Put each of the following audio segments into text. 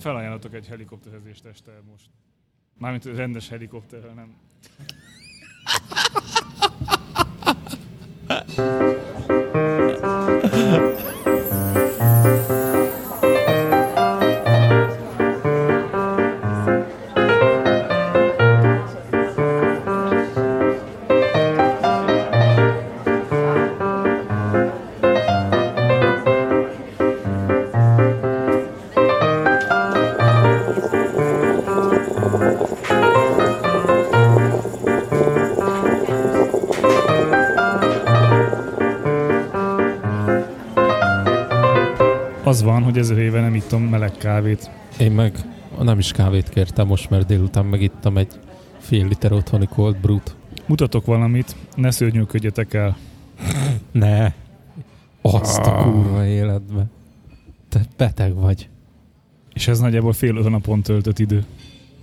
Felajánlatok egy helikopterezést este most. Mármint rendes helikopterrel, nem. Az van, hogy ezer éve nem ittam meleg kávét. Én meg nem is kávét kértem most, mert délután megittam egy fél liter otthoni cold brewt. Mutatok valamit, ne szörnyűködjetek el. Ne. Azt a Ah. kurva életbe. Te beteg vagy. És ez nagyjából fél öt napon töltött idő.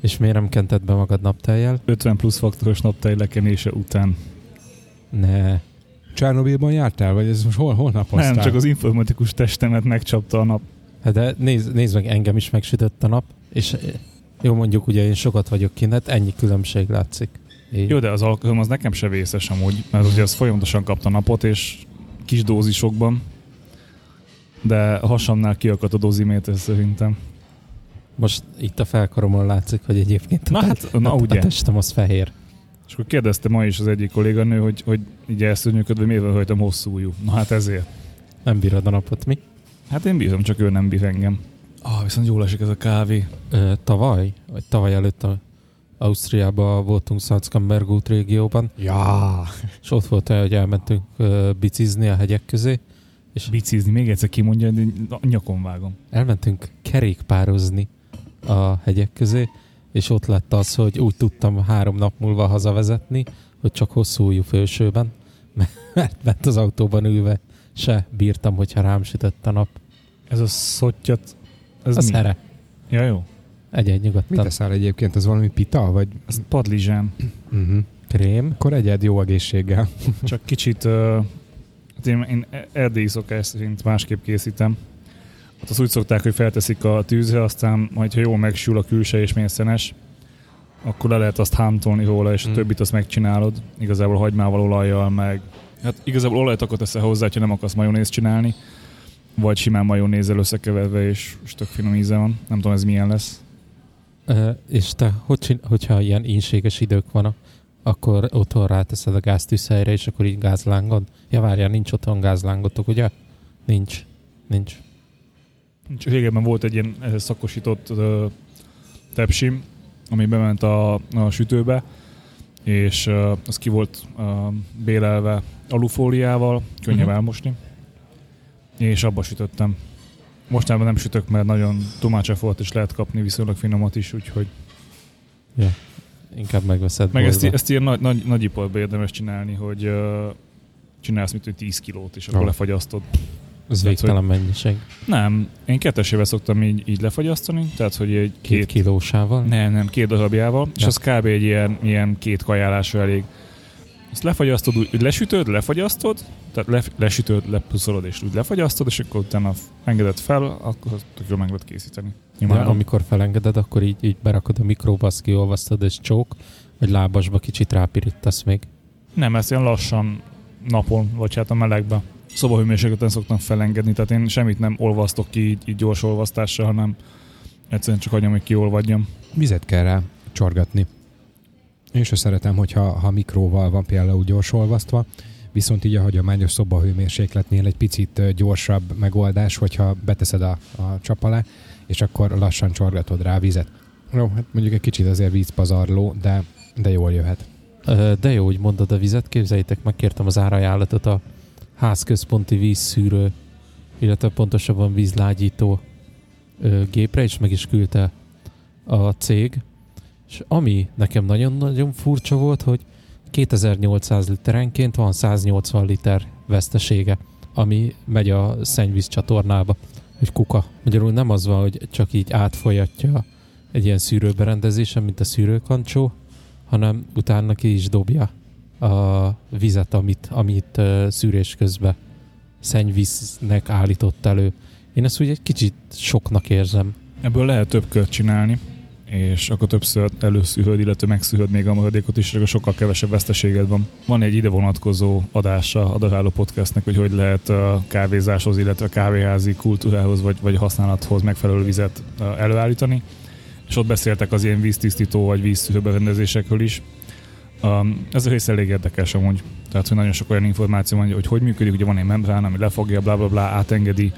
És miért nem kented be magad napteljel? 50 plusz faktoros naptej lekenése után. Ne. Csernobilban jártál, vagy ez most hol, hol napoztál? Nem, csak az informatikus testemet megcsapta a nap. Hát de nézd, nézd meg, engem is megsütött a nap, és jó mondjuk ugye én sokat vagyok kint, hát ennyi különbség látszik. Így. Jó, de az alkohol az nekem se vészes amúgy, mert ugye az folyamatosan kapta napot, és kis dózisokban. De a hasamnál kiakadt a doziméter szerintem. Most itt a felkaromon látszik, hogy egyébként a, Na te- hát, na a, ugye. a testem az fehér. És akkor kérdezte ma is az egyik kolléganő, hogy, hogy így elszörnyűködve miért van rajtam hosszú ujjú. Na hát ezért. Nem bírod a napot, mi? Hát én bízom, csak ő nem bír engem. Ah, viszont jól esik ez a kávé. Ö, tavaly, vagy tavaly előtt a Ausztriában voltunk Salzkammergut régióban, Ja, és ott volt olyan, hogy elmentünk ö, bicizni a hegyek közé, és Bicizni, még egyszer kimondja, a nyakon vágom. elmentünk kerékpározni a hegyek közé, és ott lett az, hogy úgy tudtam három nap múlva hazavezetni, hogy csak hosszú ujjú fősőben, mert, mert az autóban ülve se bírtam, hogyha rám sütött a nap. Ez a szottyat, ez Ez mi? szere. Ja, jó. Mit nyugodtan. teszel egyébként? Az valami pita? Vagy... Ez padlizsán. Uh-huh. Krém. Akkor egyed jó egészséggel. Csak kicsit, uh, én, én erdélyi szokás szerint másképp készítem. Hát azt úgy szokták, hogy felteszik a tűzre, aztán majd, ha jól megsül a külse és mészenes, akkor le lehet azt hámtolni róla, és a Mm. többit azt megcsinálod. Igazából hagymával, olajjal, meg... Hát igazából olajat akkor teszel hozzá, ha nem akarsz majonézt csinálni, vagy simán majonézzel összekeverve, és, és tök finom íze van. Nem tudom, ez milyen lesz. Ö, és te, hogy csin- hogyha ilyen ínséges idők vannak, akkor otthon ráteszed a gáztűzhelyre, és akkor így gázlángod? Ja, várjál, nincs otthon gázlángotok, ugye? Nincs. Nincs. Régebben volt egy ilyen eh, szakosított uh, tepsim, ami bement a, a sütőbe, és uh, az ki volt uh, bélelve alufóliával, könnyebb uh-huh. elmosni, és abba sütöttem. Mostanában nem sütök, mert nagyon tumácsa volt, és lehet kapni viszonylag finomat is, úgyhogy... Inkább megveszed Meg ezt, boltba. ezt ilyen nagy, nagy, nagy iparba érdemes csinálni, hogy uh, csinálsz hogy 10 kilót, és akkor Oh. lefagyasztod. Ez végtelen mennyiség. Nem, én kettesével szoktam így, így lefagyasztani, tehát hogy egy Két, két, kilósával? Nem, nem, két darabjával, és Ja. az kb. egy ilyen, ilyen két kajálásra elég. Ezt lefagyasztod, úgy lesütöd, lefagyasztod, tehát le, lesütöd, lepuszolod és úgy lefagyasztod, és akkor utána engeded fel, akkor tök jól meg lehet készíteni. Ja, Nyilván, amikor felengeded, akkor így, így berakod a mikróba, azt kiolvasztod, és csók, vagy lábasba kicsit rápirítasz még. Nem, ezt ilyen lassan napon, vagy hát a melegbe. Szobahőmérsékleten szoktam felengedni, tehát én semmit nem olvasztok ki így, így gyors olvasztással, hanem egyszerűen csak hagyom, hogy kiolvadjam. Vizet kell rá csorgatni. Én se szeretem, hogyha ha mikróval van például gyorsolvasztva, viszont így a hagyományos szobahőmérsékletnél egy picit gyorsabb megoldás, hogyha beteszed a, a csap alá, és akkor lassan csorgatod rá vizet. Jó, hát mondjuk egy kicsit azért vízpazarló, de, de jól jöhet. De jó, hogy mondod a vizet, képzeljétek, megkértem az árajánlatot a házközponti vízszűrő, illetve pontosabban vízlágyító ö, gépre, és meg is küldte a cég. És ami nekem nagyon-nagyon furcsa volt, hogy 2800 literenként van 180 liter vesztesége, ami megy a szennyvíz csatornába, hogy kuka. Magyarul nem az van, hogy csak így átfolyatja egy ilyen szűrőberendezésen, mint a szűrőkancsó, hanem utána ki is dobja a vizet, amit, amit szűrés közben szennyvíznek állított elő. Én ezt úgy egy kicsit soknak érzem. Ebből lehet több kört csinálni, és akkor többször előszűröd, illetve megszűröd még a maradékot is, akkor sokkal kevesebb veszteséged van. Van egy ide vonatkozó adása a Daráló Podcastnek, hogy hogy lehet a kávézáshoz, illetve a kávéházi kultúrához vagy, vagy használathoz megfelelő vizet előállítani, és ott beszéltek az ilyen víztisztító vagy vízszűrő berendezésekről is. Um, ez a rész elég érdekes amúgy. Tehát, hogy nagyon sok olyan információ van, hogy hogy működik, ugye van egy membrán, ami lefogja, bla bla bla, átengedi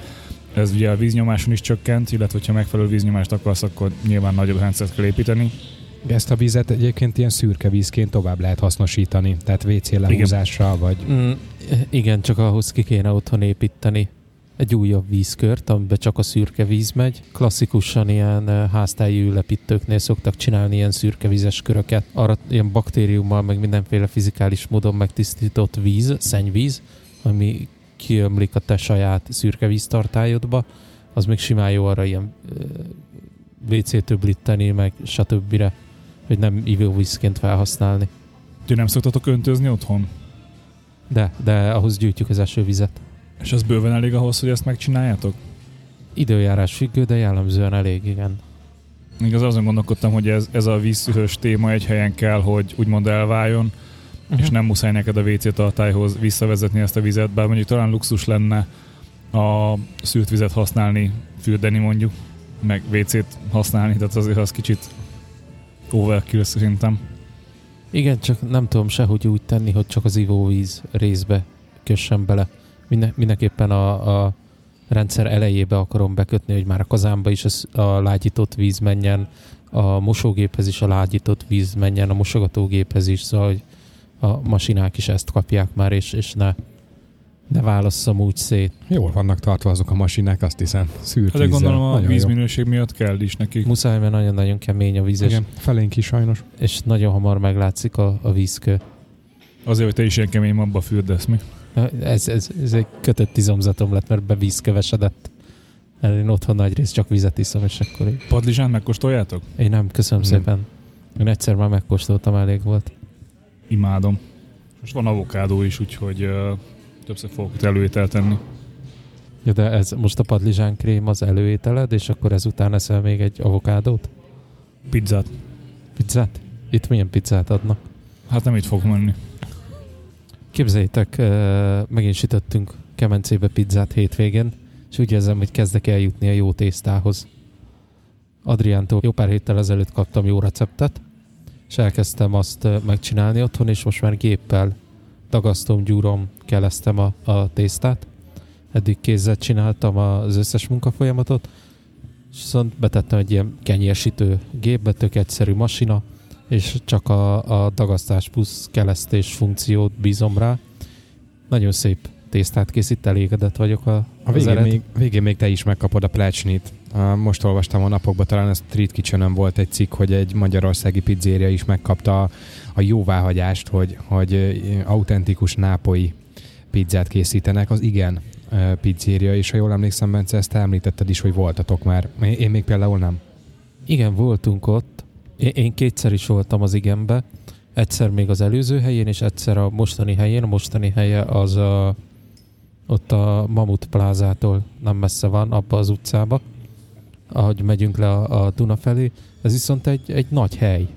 ez ugye a víznyomáson is csökkent, illetve ha megfelelő víznyomást akarsz, akkor nyilván nagyobb rendszert kell építeni. Ezt a vizet egyébként ilyen szürke vízként tovább lehet hasznosítani, tehát WC lehúzással, vagy... Mm, igen, csak ahhoz ki kéne otthon építeni egy újabb vízkört, amiben csak a szürke víz megy. Klasszikusan ilyen eh, háztáji ülepítőknél szoktak csinálni ilyen szürke vízes köröket. Arra ilyen baktériummal, meg mindenféle fizikális módon megtisztított víz, szennyvíz, ami kiömlik a te saját szürke víztartályodba, az még simán jó arra ilyen WC töblíteni, meg stb. hogy nem ivóvízként felhasználni. Ti nem szoktatok öntözni otthon? De, de ahhoz gyűjtjük az esővizet. És az bőven elég ahhoz, hogy ezt megcsináljátok? Időjárás függő, de jellemzően elég, igen. Igaz, azon gondolkodtam, hogy ez, ez a vízszűrős téma egy helyen kell, hogy úgymond elváljon, uh-huh. és nem muszáj neked a WC tartályhoz visszavezetni ezt a vizet, bár mondjuk talán luxus lenne a szűrt vizet használni, fürdeni mondjuk, meg WC-t használni, tehát azért az kicsit overkill szerintem. Igen, csak nem tudom sehogy úgy tenni, hogy csak az ivóvíz részbe kössem bele. Minden, mindenképpen a, a rendszer elejébe akarom bekötni, hogy már a kazánba is a, a lágyított víz menjen, a mosógéphez is a lágyított víz menjen, a mosogatógéphez is, szóval hogy a masinák is ezt kapják már, és, és ne, ne válasszam úgy szét. Jól vannak tartva azok a masinák, azt hiszem, szűrt hát, gondolom a vízminőség jó. miatt kell is nekik. Muszáj, mert nagyon-nagyon kemény a víz. Igen, felénk is sajnos. És nagyon hamar meglátszik a, a vízkő. Azért, hogy te is ilyen kemény abba fürdesz, mi? Ez, ez, ez egy kötött izomzatom lett, mert be víz kevesedett. Én otthon nagy rész csak vizet iszom, és akkor így. Padlizsán megkóstoljátok? Én nem, köszönöm nem. szépen. Én egyszer már megkóstoltam, elég volt imádom. Most van avokádó is, úgyhogy uh, többször fogok itt előételt tenni. Ja, de ez most a padlizsán krém az előételed, és akkor ezután eszel még egy avokádót? Pizzát. Pizzát? Itt milyen pizzát adnak? Hát nem itt fog menni. Képzeljétek, megint sütöttünk kemencébe pizzát hétvégén, és úgy érzem, hogy kezdek eljutni a jó tésztához. Adriántól jó pár héttel ezelőtt kaptam jó receptet, és elkezdtem azt megcsinálni otthon, és most már géppel dagasztom, gyúrom, keleztem a, a tésztát. Eddig kézzel csináltam az összes munkafolyamatot, viszont betettem egy ilyen kenyérsítő gépbe, tök egyszerű masina, és csak a, a dagasztás plusz kelesztés funkciót bízom rá. Nagyon szép tésztát készít, elégedett vagyok a, a végén, még, végén még te is megkapod a plecsnit. Most olvastam a napokban, talán ez Street kitchen volt egy cikk, hogy egy magyarországi pizzéria is megkapta a, a jóváhagyást, hogy, hogy autentikus nápoi pizzát készítenek. Az igen pizzéria, és ha jól emlékszem, Bence, ezt említetted is, hogy voltatok már. Én még például nem. Igen, voltunk ott. Én kétszer is voltam az igenbe. Egyszer még az előző helyén, és egyszer a mostani helyén. A mostani helye az a ott a Mamut plázától nem messze van, abba az utcába, ahogy megyünk le a, a Duna felé. Ez viszont egy, egy nagy hely.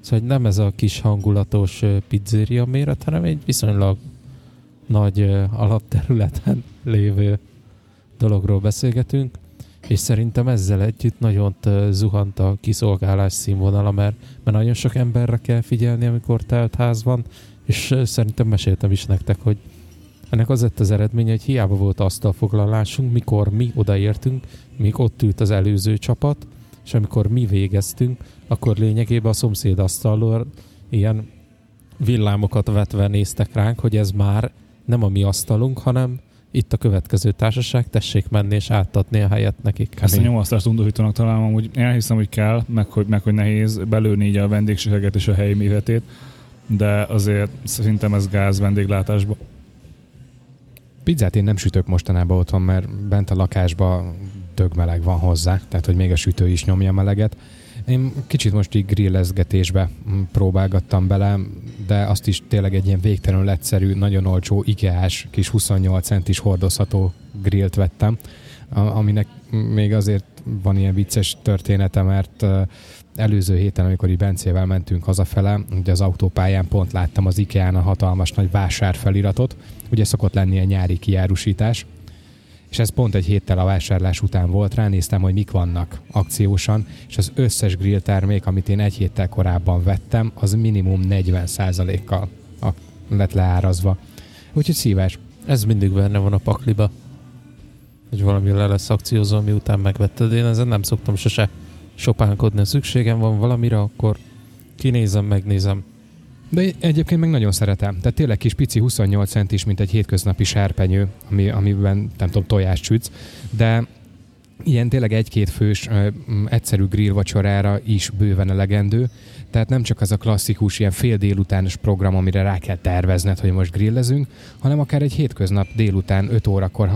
Szóval nem ez a kis hangulatos pizzeria méret, hanem egy viszonylag nagy alapterületen lévő dologról beszélgetünk, és szerintem ezzel együtt nagyon zuhant a kiszolgálás színvonala, mert, mert nagyon sok emberre kell figyelni, amikor telt ház van, és szerintem meséltem is nektek, hogy ennek az lett az eredménye, hogy hiába volt asztalfoglalásunk, mikor mi odaértünk, még ott ült az előző csapat, és amikor mi végeztünk, akkor lényegében a szomszéd asztalról ilyen villámokat vetve néztek ránk, hogy ez már nem a mi asztalunk, hanem itt a következő társaság, tessék menni és átadni a helyet nekik. Ezt a nyomasztást undorítónak találom, hogy elhiszem, hogy kell, meg hogy, meg hogy nehéz belőni így a vendégséget és a helyi méretét, de azért szerintem ez gáz vendéglátásban. Pizzát én nem sütök mostanában otthon, mert bent a lakásban tök meleg van hozzá, tehát hogy még a sütő is nyomja meleget. Én kicsit most így grillezgetésbe próbálgattam bele, de azt is tényleg egy ilyen végtelenül egyszerű, nagyon olcsó IKEA-s kis 28 centis hordozható grillt vettem, aminek még azért van ilyen vicces története, mert előző héten, amikor így Bencével mentünk hazafele, ugye az autópályán pont láttam az IKEA-n a hatalmas nagy vásárfeliratot, ugye szokott lenni egy nyári kiárusítás, és ez pont egy héttel a vásárlás után volt, ránéztem, hogy mik vannak akciósan, és az összes grill termék, amit én egy héttel korábban vettem, az minimum 40%-kal lett leárazva. Úgyhogy szíves. Ez mindig benne van a pakliba. Hogy valami le lesz akciózó, miután megvetted. Én ezen nem szoktam sose sopánkodni. Ha szükségem van valamire, akkor kinézem, megnézem. De egyébként meg nagyon szeretem. Tehát tényleg kis pici 28 centis, mint egy hétköznapi serpenyő, ami, amiben nem tudom, tojást sütsz, de ilyen tényleg egy-két fős ö, egyszerű grill vacsorára is bőven elegendő, tehát nem csak az a klasszikus ilyen fél délutános program, amire rá kell tervezned, hogy most grillezünk, hanem akár egy hétköznap délután 5 órakor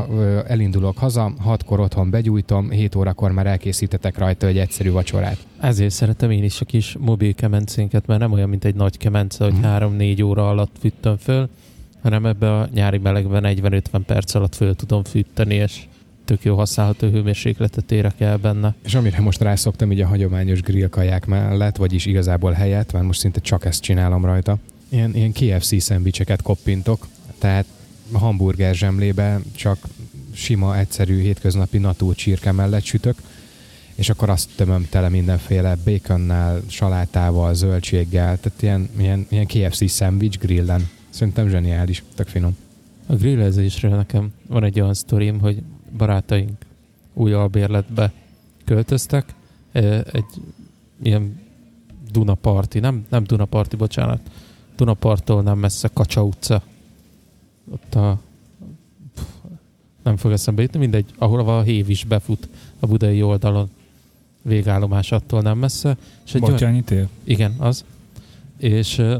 elindulok haza, 6-kor otthon begyújtom, 7 órakor már elkészítetek rajta egy egyszerű vacsorát. Ezért szeretem én is a kis mobil kemencénket, mert nem olyan, mint egy nagy kemence, hogy Mhm. 3-4 óra alatt fűtöm föl, hanem ebbe a nyári melegben 40-50 perc alatt föl tudom fűteni, és tök jó használható hőmérsékletet érek el benne. És amire most rászoktam így a hagyományos grillkaják mellett, vagyis igazából helyett, mert most szinte csak ezt csinálom rajta, ilyen, ilyen KFC szendvicseket koppintok, tehát hamburger zsemlébe csak sima, egyszerű, hétköznapi natúr csirke mellett sütök, és akkor azt tömöm tele mindenféle baconnál, salátával, zöldséggel, tehát ilyen, ilyen, ilyen KFC szendvics grillen. Szerintem zseniális, tök finom. A grillezésről nekem van egy olyan sztorim, hogy barátaink új albérletbe költöztek, egy ilyen Dunaparti, nem, nem Dunaparti, bocsánat, Dunaparttól nem messze Kacsa utca. Ott a pff, nem fog eszembe jutni, mindegy, ahol a hév is befut a budai oldalon végállomás attól nem messze. És egy Batyányi tér? igen, az. És ö,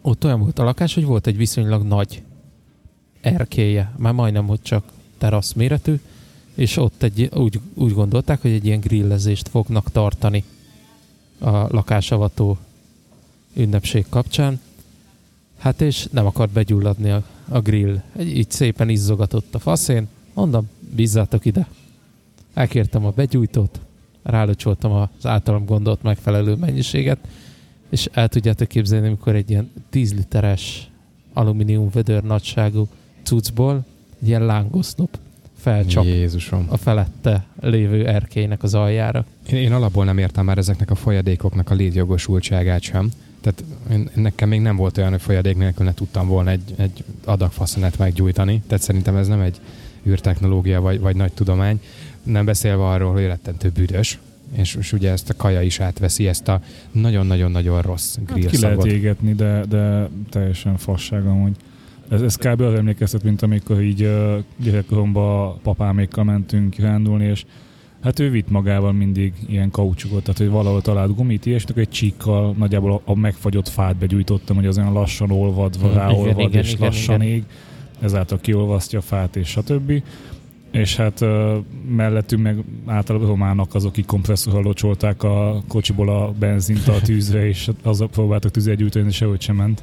ott olyan volt a lakás, hogy volt egy viszonylag nagy erkéje, már majdnem, hogy csak terasz méretű, és ott egy, úgy, úgy gondolták, hogy egy ilyen grillezést fognak tartani a lakásavató ünnepség kapcsán. Hát és nem akart begyulladni a, a grill. Egy, így szépen izzogatott a faszén. Mondom, bízzátok ide. Elkértem a begyújtót, rálöcsoltam az általam gondolt megfelelő mennyiséget, és el tudjátok képzelni, amikor egy ilyen 10 literes alumínium vödör nagyságú cuccból egy ilyen lángoszlop felcsap Jézusom. a felette lévő erkélynek az aljára. Én, én alapból nem értem már ezeknek a folyadékoknak a létjogosultságát sem. Tehát én, nekem még nem volt olyan, hogy folyadék nélkül ne tudtam volna egy, egy adag faszonet meggyújtani. Tehát szerintem ez nem egy űrtechnológia vagy, vagy nagy tudomány. Nem beszélve arról, hogy rettentő büdös. És, és ugye ezt a kaja is átveszi, ezt a nagyon-nagyon-nagyon rossz Hát grill ki lehet égetni, de, de teljesen fasság amúgy. Ez, ez kb. az emlékeztet, mint amikor így uh, gyerekkoromban papámékkal mentünk kirándulni, és hát ő vitt magával mindig ilyen kaucsukot, tehát hogy valahol talált gumit, és akkor egy csíkkal nagyjából a, a megfagyott fát begyújtottam, hogy az olyan lassan olvad, Mhm, ráolvad, igen, igen, és igen, lassan igen. ég, ezáltal kiolvasztja a fát, és stb. És hát uh, mellettünk meg általában románok azok, akik kompresszorral locsolták a kocsiból a benzint a tűzre, és azzal próbáltak tüzet gyújtani, de sehogy sem ment.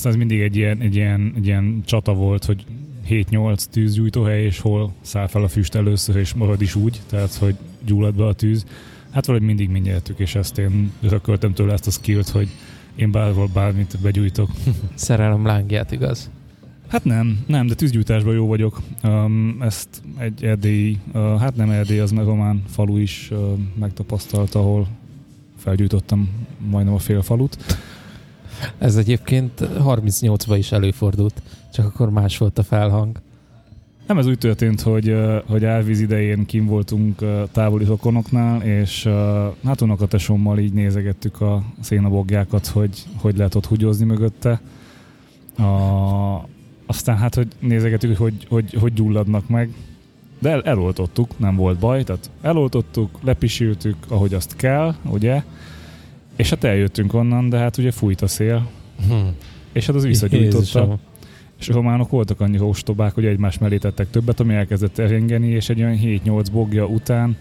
Aztán ez mindig egy ilyen, egy ilyen, egy ilyen csata volt, hogy 7-8 tűzgyújtóhely, és hol száll fel a füst először, és marad is úgy, tehát hogy gyullad be a tűz. Hát valahogy mindig mi nyertük, és ezt én örököltem tőle ezt a skillt, hogy én bárhol bármit begyújtok. Szerelem lángját, igaz? Hát nem, nem, de tűzgyújtásban jó vagyok. Um, ezt egy erdélyi, uh, hát nem erdély, az meg román falu is uh, megtapasztalta, ahol felgyújtottam majdnem a fél falut. Ez egyébként 38-ban is előfordult, csak akkor más volt a felhang. Nem, ez úgy történt, hogy, hogy árvíz idején kim voltunk távoli rokonoknál, és hát unokatesommal így nézegettük a szénabogjákat, hogy hogy lehet ott húgyozni mögötte. A, aztán hát, hogy nézegettük, hogy hogy, hogy, hogy gyulladnak meg, de el, eloltottuk, nem volt baj, tehát eloltottuk, lepisültük, ahogy azt kell, ugye, és hát eljöttünk onnan, de hát ugye fújt a szél, Hm. és hát az visszagyújtotta. És a románok voltak annyi ostobák, hogy egymás mellé tettek többet, ami elkezdett elengeni, és egy olyan 7-8 bogja után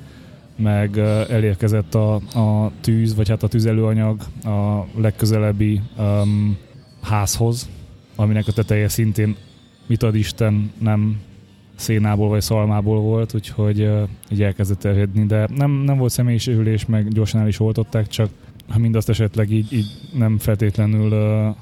meg elérkezett a, a tűz, vagy hát a tüzelőanyag a legközelebbi um, házhoz, aminek a teteje szintén, mit ad Isten, nem szénából vagy szalmából volt, úgyhogy uh, így elkezdett terjedni, de nem, nem volt személyiségülés, meg gyorsan el is oltották, csak ha mindazt esetleg így, így nem feltétlenül uh,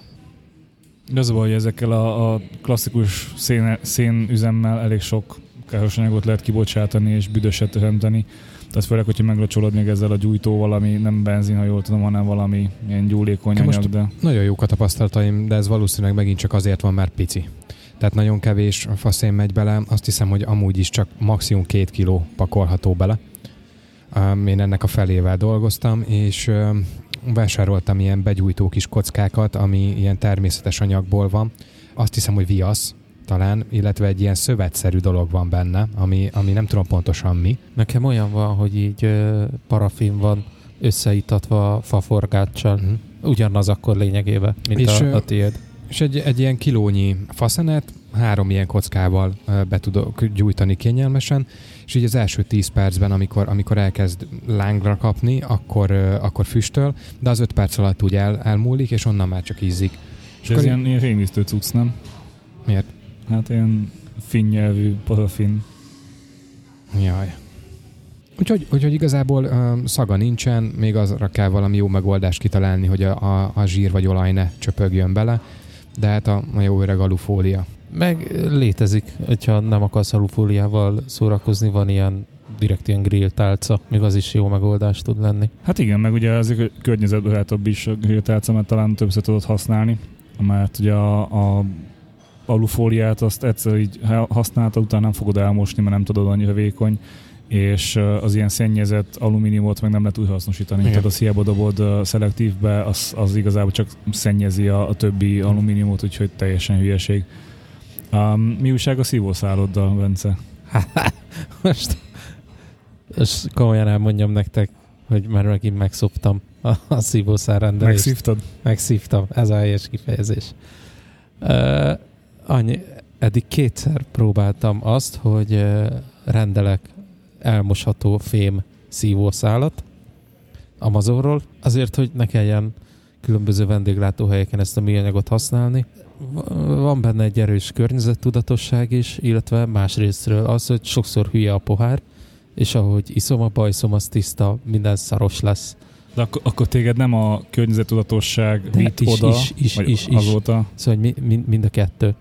de az a baj, hogy ezekkel a, a klasszikus szén, szénüzemmel elég sok káros anyagot lehet kibocsátani és büdöset teremteni. Tehát főleg, hogyha meglocsolod még ezzel a gyújtóval, ami nem benzin, ha jól tudom, hanem valami ilyen gyúlékony anyag, de... Nagyon jók a tapasztalataim, de ez valószínűleg megint csak azért van, mert pici. Tehát nagyon kevés faszén megy bele. Azt hiszem, hogy amúgy is csak maximum két kiló pakolható bele. Én ennek a felével dolgoztam, és vásároltam ilyen begyújtó kis kockákat, ami ilyen természetes anyagból van. Azt hiszem, hogy viasz talán, illetve egy ilyen szövetszerű dolog van benne, ami, ami nem tudom pontosan mi. Nekem olyan van, hogy így ö, parafin van összeítatva faforgáccsal. Uh-huh. Ugyanaz akkor lényegében, mint és, a, a tiéd. És egy, egy ilyen kilónyi faszenet három ilyen kockával be tudok gyújtani kényelmesen, és így az első 10 percben, amikor, amikor elkezd lángra kapni, akkor, akkor füstöl, de az 5 perc alatt úgy el, elmúlik, és onnan már csak ízik. És ez ilyen, ilyen rémisztő cucc, nem? Miért? Hát ilyen finn nyelvű, parafin. Jaj. Úgyhogy, úgyhogy igazából uh, szaga nincsen, még azra kell valami jó megoldást kitalálni, hogy a, a, a zsír vagy olaj ne csöpögjön bele, de hát a, a jó öreg alufólia. Meg létezik, hogyha nem akarsz alufóliával szórakozni, van ilyen direkt ilyen grill tálca, még az is jó megoldás tud lenni. Hát igen, meg ugye az környezetbarátabb is a grill tálca, mert talán többször tudod használni, mert ugye a, a alufóliát azt egyszer így használta, utána nem fogod elmosni, mert nem tudod annyira vékony, és az ilyen szennyezett alumíniumot meg nem lehet újra hasznosítani. Igen. Tehát az hiába dobod szelektívbe, az, az igazából csak szennyezi a, a többi alumíniumot, úgyhogy teljesen hülyeség. Um, mi újság a szívószáloddal, Bence? most, most komolyan elmondjam nektek, hogy már megint megszoptam a, a szívószár rendelést. Megszívtad? Megszívtam, ez a helyes kifejezés. Uh, annyi, eddig kétszer próbáltam azt, hogy uh, rendelek elmosható fém szívószálat Amazonról, azért, hogy ne kelljen különböző vendéglátóhelyeken ezt a műanyagot használni van benne egy erős környezettudatosság is, illetve másrésztről az, hogy sokszor hülye a pohár, és ahogy iszom a bajszom, az tiszta, minden szaros lesz. De ak- akkor téged nem a környezettudatosság De vitt is, oda, is, is, vagy is, azóta? Is. Szóval mi, mi, mind a kettő.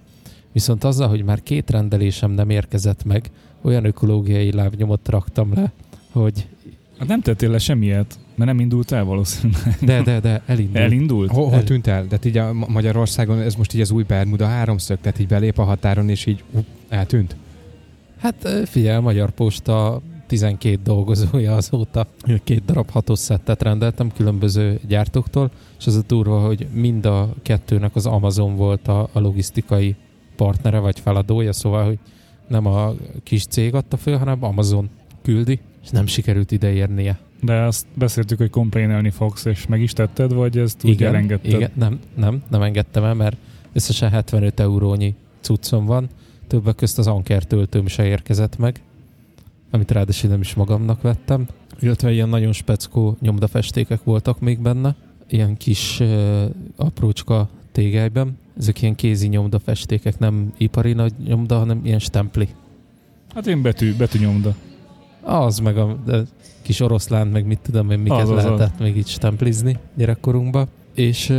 Viszont azzal, hogy már két rendelésem nem érkezett meg, olyan ökológiai lábnyomot raktam le, hogy... Hát nem tettél le semmiet. Mert nem indult el valószínűleg. De, de, de, elindult. Elindult? Hol, hol tűnt el? De így a Magyarországon ez most így az új Bermuda háromszög, tehát így belép a határon, és így uh, eltűnt? Hát figyelj, Magyar Posta 12 dolgozója azóta. Két darab hatos szettet rendeltem különböző gyártóktól, és az a durva, hogy mind a kettőnek az Amazon volt a, a logisztikai partnere vagy feladója, szóval, hogy nem a kis cég adta föl, hanem Amazon küldi, és nem sikerült ideérnie. De azt beszéltük, hogy komplénelni fogsz, és meg is tetted, vagy ezt úgy igen, elengedted? Igen, nem, nem, nem engedtem el, mert összesen 75 eurónyi cuccom van, többek közt az Anker töltőm se érkezett meg, amit ráadásul nem is magamnak vettem, illetve ilyen nagyon speckó nyomdafestékek voltak még benne, ilyen kis uh, aprócska tégelyben. Ezek ilyen kézi nyomdafestékek, nem ipari nagy nyomda, hanem ilyen stempli. Hát én betű, betű nyomda. Az meg a de kis oroszlán, meg mit tudom én, miket az, lehetett az, még így stemplizni gyerekkorunkba. És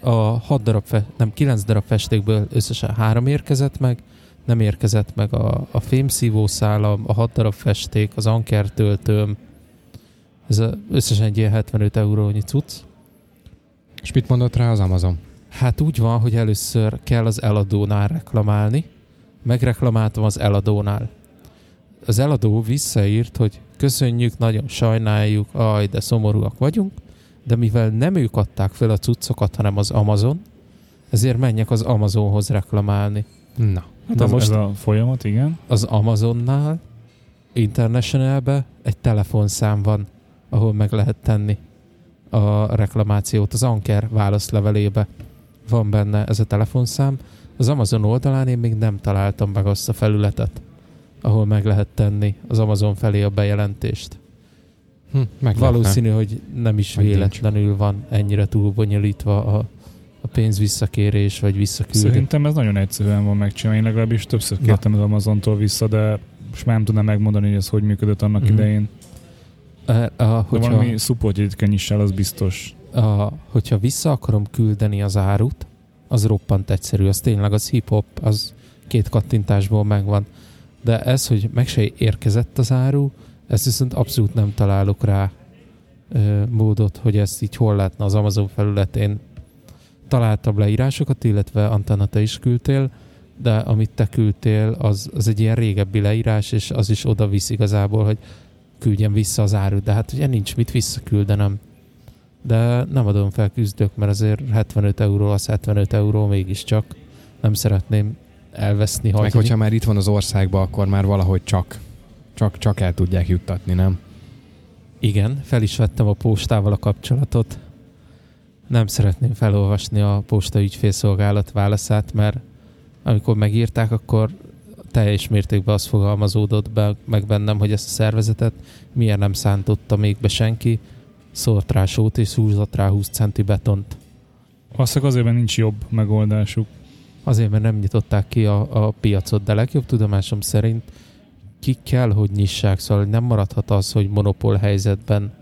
a hat darab, fe, nem, kilenc darab festékből összesen három érkezett meg, nem érkezett meg a, a fémszívószálam, a hat darab festék, az anker töltőm, ez a, összesen egy ilyen 75 eurónyi cucc. És mit mondott rá az Amazon? Hát úgy van, hogy először kell az eladónál reklamálni, megreklamáltam az eladónál az eladó visszaírt, hogy köszönjük, nagyon sajnáljuk, aj, de szomorúak vagyunk, de mivel nem ők adták fel a cuccokat, hanem az Amazon, ezért menjek az Amazonhoz reklamálni. Na, hát Na ez, most ez a folyamat, igen. Az Amazonnál, Internationalbe egy telefonszám van, ahol meg lehet tenni a reklamációt. Az Anker válaszlevelébe van benne ez a telefonszám. Az Amazon oldalán én még nem találtam meg azt a felületet ahol meg lehet tenni az Amazon felé a bejelentést. Hm, Valószínű, hogy nem is véletlenül van ennyire túlbonyolítva a, a pénz visszakérés, vagy visszaküldés. Szerintem ez nagyon egyszerűen van megcsinálni. Én legalábbis többször kértem az Amazontól vissza, de most már nem tudnám megmondani, hogy ez hogy működött annak Mhm. idején. A, a, De hogyha, valami supportjegyet kell nyissál, az biztos. a, hogyha vissza akarom küldeni az árut, az roppant egyszerű, az tényleg az hip-hop, az két kattintásból megvan. De ez, hogy meg se érkezett az áru, ezt viszont abszolút nem találok rá ö, módot, hogy ezt így hol lehetne az Amazon felületén. Találtam leírásokat, illetve Antenna, te is küldtél, de amit te küldtél, az, az egy ilyen régebbi leírás, és az is oda visz igazából, hogy küldjem vissza az árut, de hát ugye nincs mit visszaküldenem. De nem adom fel küzdök, mert azért 75 euró az 75 euró mégiscsak. Nem szeretném elveszni, hagyni. Meg hogyha már itt van az országban, akkor már valahogy csak, csak, csak el tudják juttatni, nem? Igen, fel is vettem a postával a kapcsolatot. Nem szeretném felolvasni a posta ügyfélszolgálat válaszát, mert amikor megírták, akkor teljes mértékben az fogalmazódott be, meg bennem, hogy ezt a szervezetet miért nem szántotta még be senki, szólt rá sót és húzott rá 20 centi betont. Azt azért, mert nincs jobb megoldásuk. Azért, mert nem nyitották ki a, a piacot, de legjobb tudomásom szerint ki kell, hogy nyissák, szóval nem maradhat az, hogy monopól helyzetben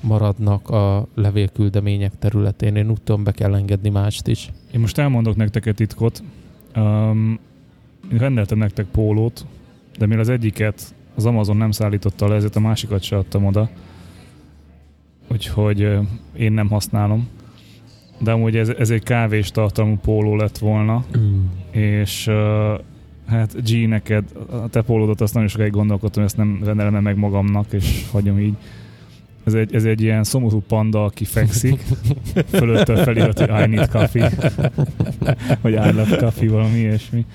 maradnak a levélküldemények területén. Én úgy tudom, be kell engedni mást is. Én most elmondok nektek egy titkot. Um, én rendeltem nektek pólót, de mivel az egyiket az Amazon nem szállította le, ezért a másikat se adtam oda. Úgyhogy én nem használom. De amúgy ez, ez egy kávés tartalmú póló lett volna, és uh, hát G, neked a te pólódat azt nagyon sokáig gondolkodtam, ezt nem rendelem meg magamnak, és hagyom így. Ez egy, ez egy ilyen szomorú panda, aki fekszik, fölötte felirat, hogy I need coffee, vagy I love coffee, valami ilyesmi.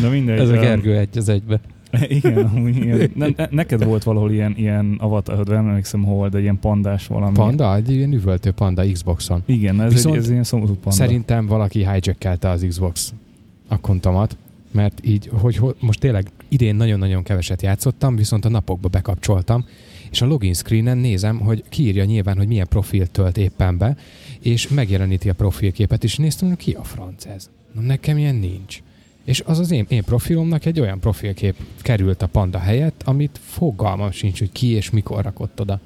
De mindegy. Ez a Gergő egy az egybe. Igen, amúgy ilyen, ne, ne, neked volt valahol ilyen, ilyen avatarod, nem emlékszem hol, de ilyen pandás valami. Panda? Egy ilyen üvöltő panda Xboxon. Igen, ez, Viszont egy, ez ilyen szomorú panda. Szerintem valaki hijackelte az Xbox akkontomat, mert így, hogy, hogy most tényleg idén nagyon-nagyon keveset játszottam, viszont a napokba bekapcsoltam, és a login screenen nézem, hogy kiírja nyilván, hogy milyen profilt tölt éppen be, és megjeleníti a profilképet, és néztem, hogy ki a franc ez. Na, nekem ilyen nincs. És az az én, én profilomnak egy olyan profilkép került a panda helyett, amit fogalmam sincs, hogy ki és mikor rakott oda.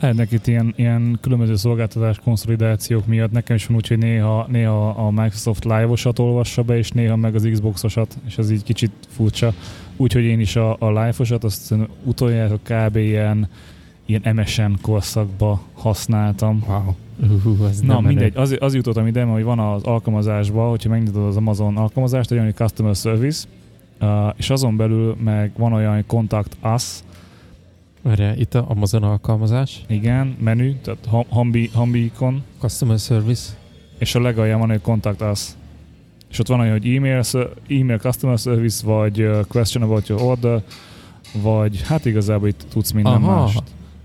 Lehetnek itt ilyen, ilyen különböző szolgáltatás konszolidációk miatt. Nekem is van úgy, hogy néha, néha a Microsoft Live-osat olvassa be, és néha meg az Xbox-osat, és ez így kicsit furcsa. Úgyhogy én is a, a Live-osat azt utoljára kb. ilyen, ilyen MSN korszakba használtam. Wow. Uh, ez Na mindegy, az, az jutottam ide, hogy van az alkalmazásban, hogyha megnyitod az Amazon alkalmazást, egy olyan, hogy Customer Service, uh, és azon belül meg van olyan, hogy Contact Us, Erre itt a Amazon alkalmazás, igen, menü, tehát Humbi, Humbi ikon, Customer Service, és a legalján van, hogy Contact Us. És ott van olyan, hogy email, email customer service, vagy uh, question about your order, vagy hát igazából itt tudsz minden Aha. mást.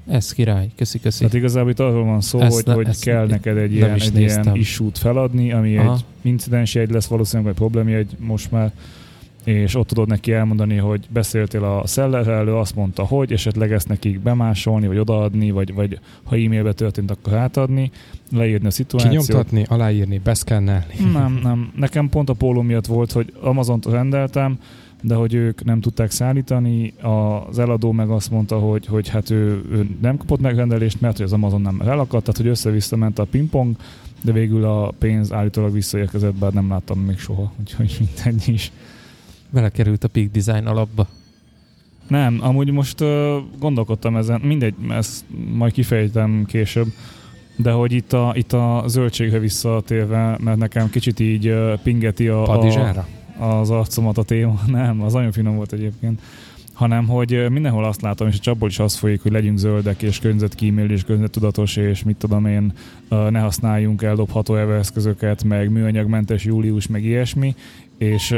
Ez király, köszi, köszi. Tehát igazából itt arról van szó, Ezt hogy, ne- hogy ezt kell neked egy ilyen, is egy ilyen issue-t feladni, ami Aha. egy incidens jegy lesz valószínűleg, vagy problémjegy most már, és ott tudod neki elmondani, hogy beszéltél a szellerrel, ő azt mondta, hogy esetleg ezt nekik bemásolni, vagy odaadni, vagy, vagy ha e-mailbe történt, akkor átadni, leírni a szituációt. Kinyomtatni, aláírni, beszkennelni. Nem, nem. Nekem pont a póló miatt volt, hogy Amazon-t rendeltem, de hogy ők nem tudták szállítani, az eladó meg azt mondta, hogy, hogy hát ő, ő nem kapott megrendelést, mert hogy az Amazon nem elakadt, tehát hogy össze-vissza ment a pingpong, de végül a pénz állítólag visszaérkezett, bár nem láttam még soha, úgyhogy mindegy is. Belekerült a Peak Design alapba. Nem, amúgy most uh, gondolkodtam ezen, mindegy, ezt majd kifejtem később, de hogy itt a, itt a zöldségre visszatérve, mert nekem kicsit így uh, pingeti a, a, Padizsára? Az arcomat a téma. Nem, az nagyon finom volt egyébként. Hanem, hogy mindenhol azt látom, és a csapból is az folyik, hogy legyünk zöldek, és környezetkímélő, és környezettudatos, és mit tudom én, ne használjunk eldobható eszközöket, meg műanyagmentes július, meg ilyesmi. És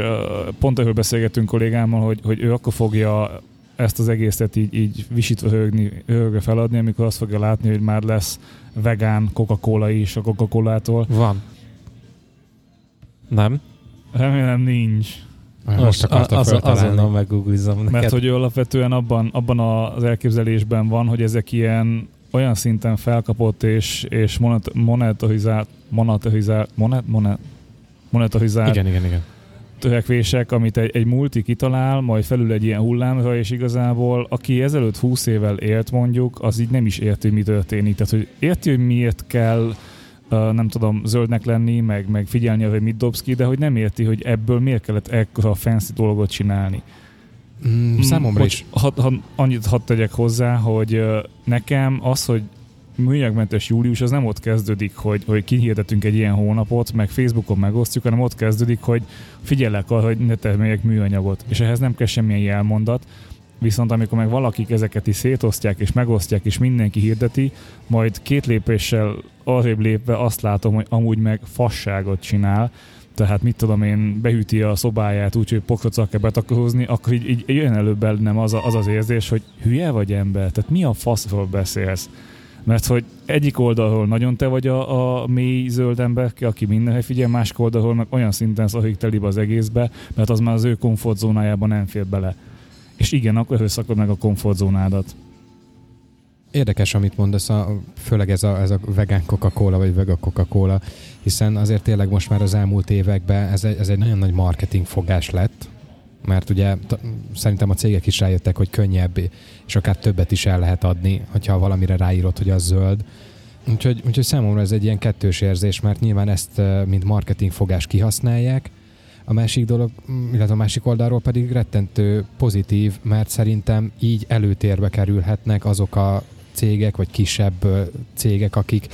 pont erről beszélgettünk kollégámmal, hogy, hogy ő akkor fogja ezt az egészet így, így visítva hörögni, hörögve feladni, amikor azt fogja látni, hogy már lesz vegán Coca-Cola is a Coca-Colától. Van. Nem? Remélem nincs. Most akartam az, azonnal meggooglizom neked. Mert hogy ő alapvetően abban, abban az elképzelésben van, hogy ezek ilyen olyan szinten felkapott és, és monet, monetarizált, monetarizált, monet, monet, monetarizált Igen, igen, igen. törekvések, amit egy, egy multi kitalál, majd felül egy ilyen hullámra, és igazából aki ezelőtt 20 évvel élt mondjuk, az így nem is érti, hogy mi történik. Tehát, hogy érti, hogy miért kell nem tudom, zöldnek lenni, meg, meg figyelni, hogy mit dobsz ki, de hogy nem érti, hogy ebből miért kellett ekkora fancy dolgot csinálni. Mm, számomra Bocs, is. Ha, ha, annyit hadd tegyek hozzá, hogy nekem az, hogy műanyagmentes július, az nem ott kezdődik, hogy, hogy kihirdetünk egy ilyen hónapot, meg Facebookon megosztjuk, hanem ott kezdődik, hogy figyelek arra, hogy ne termeljek műanyagot. És ehhez nem kell semmilyen jelmondat, viszont amikor meg valakik ezeket is szétosztják és megosztják, és mindenki hirdeti, majd két lépéssel arrébb lépve azt látom, hogy amúgy meg fasságot csinál, tehát mit tudom én, behűti a szobáját úgy, hogy pokrot akar betakarózni, akkor így, így jön előbb bennem az, az az érzés, hogy hülye vagy ember, tehát mi a faszról beszélsz? Mert hogy egyik oldalról nagyon te vagy a, a mély zöld ember, aki mindenre figyel, másik oldalról meg olyan szinten szakik telibe az egészbe, mert az már az ő komfortzónájában nem fér bele. És igen, akkor összakod meg a komfortzónádat. Érdekes, amit mondasz, a, főleg ez a, ez a vegán Coca-Cola, vagy vega Coca-Cola, hiszen azért tényleg most már az elmúlt években ez egy, ez egy nagyon nagy marketing fogás lett, mert ugye t- szerintem a cégek is rájöttek, hogy könnyebb, és akár többet is el lehet adni, hogyha valamire ráírod, hogy az zöld. Úgyhogy, úgyhogy számomra ez egy ilyen kettős érzés, mert nyilván ezt mint marketing fogás kihasználják, a másik dolog, illetve a másik oldalról pedig rettentő pozitív, mert szerintem így előtérbe kerülhetnek azok a cégek, vagy kisebb cégek, akik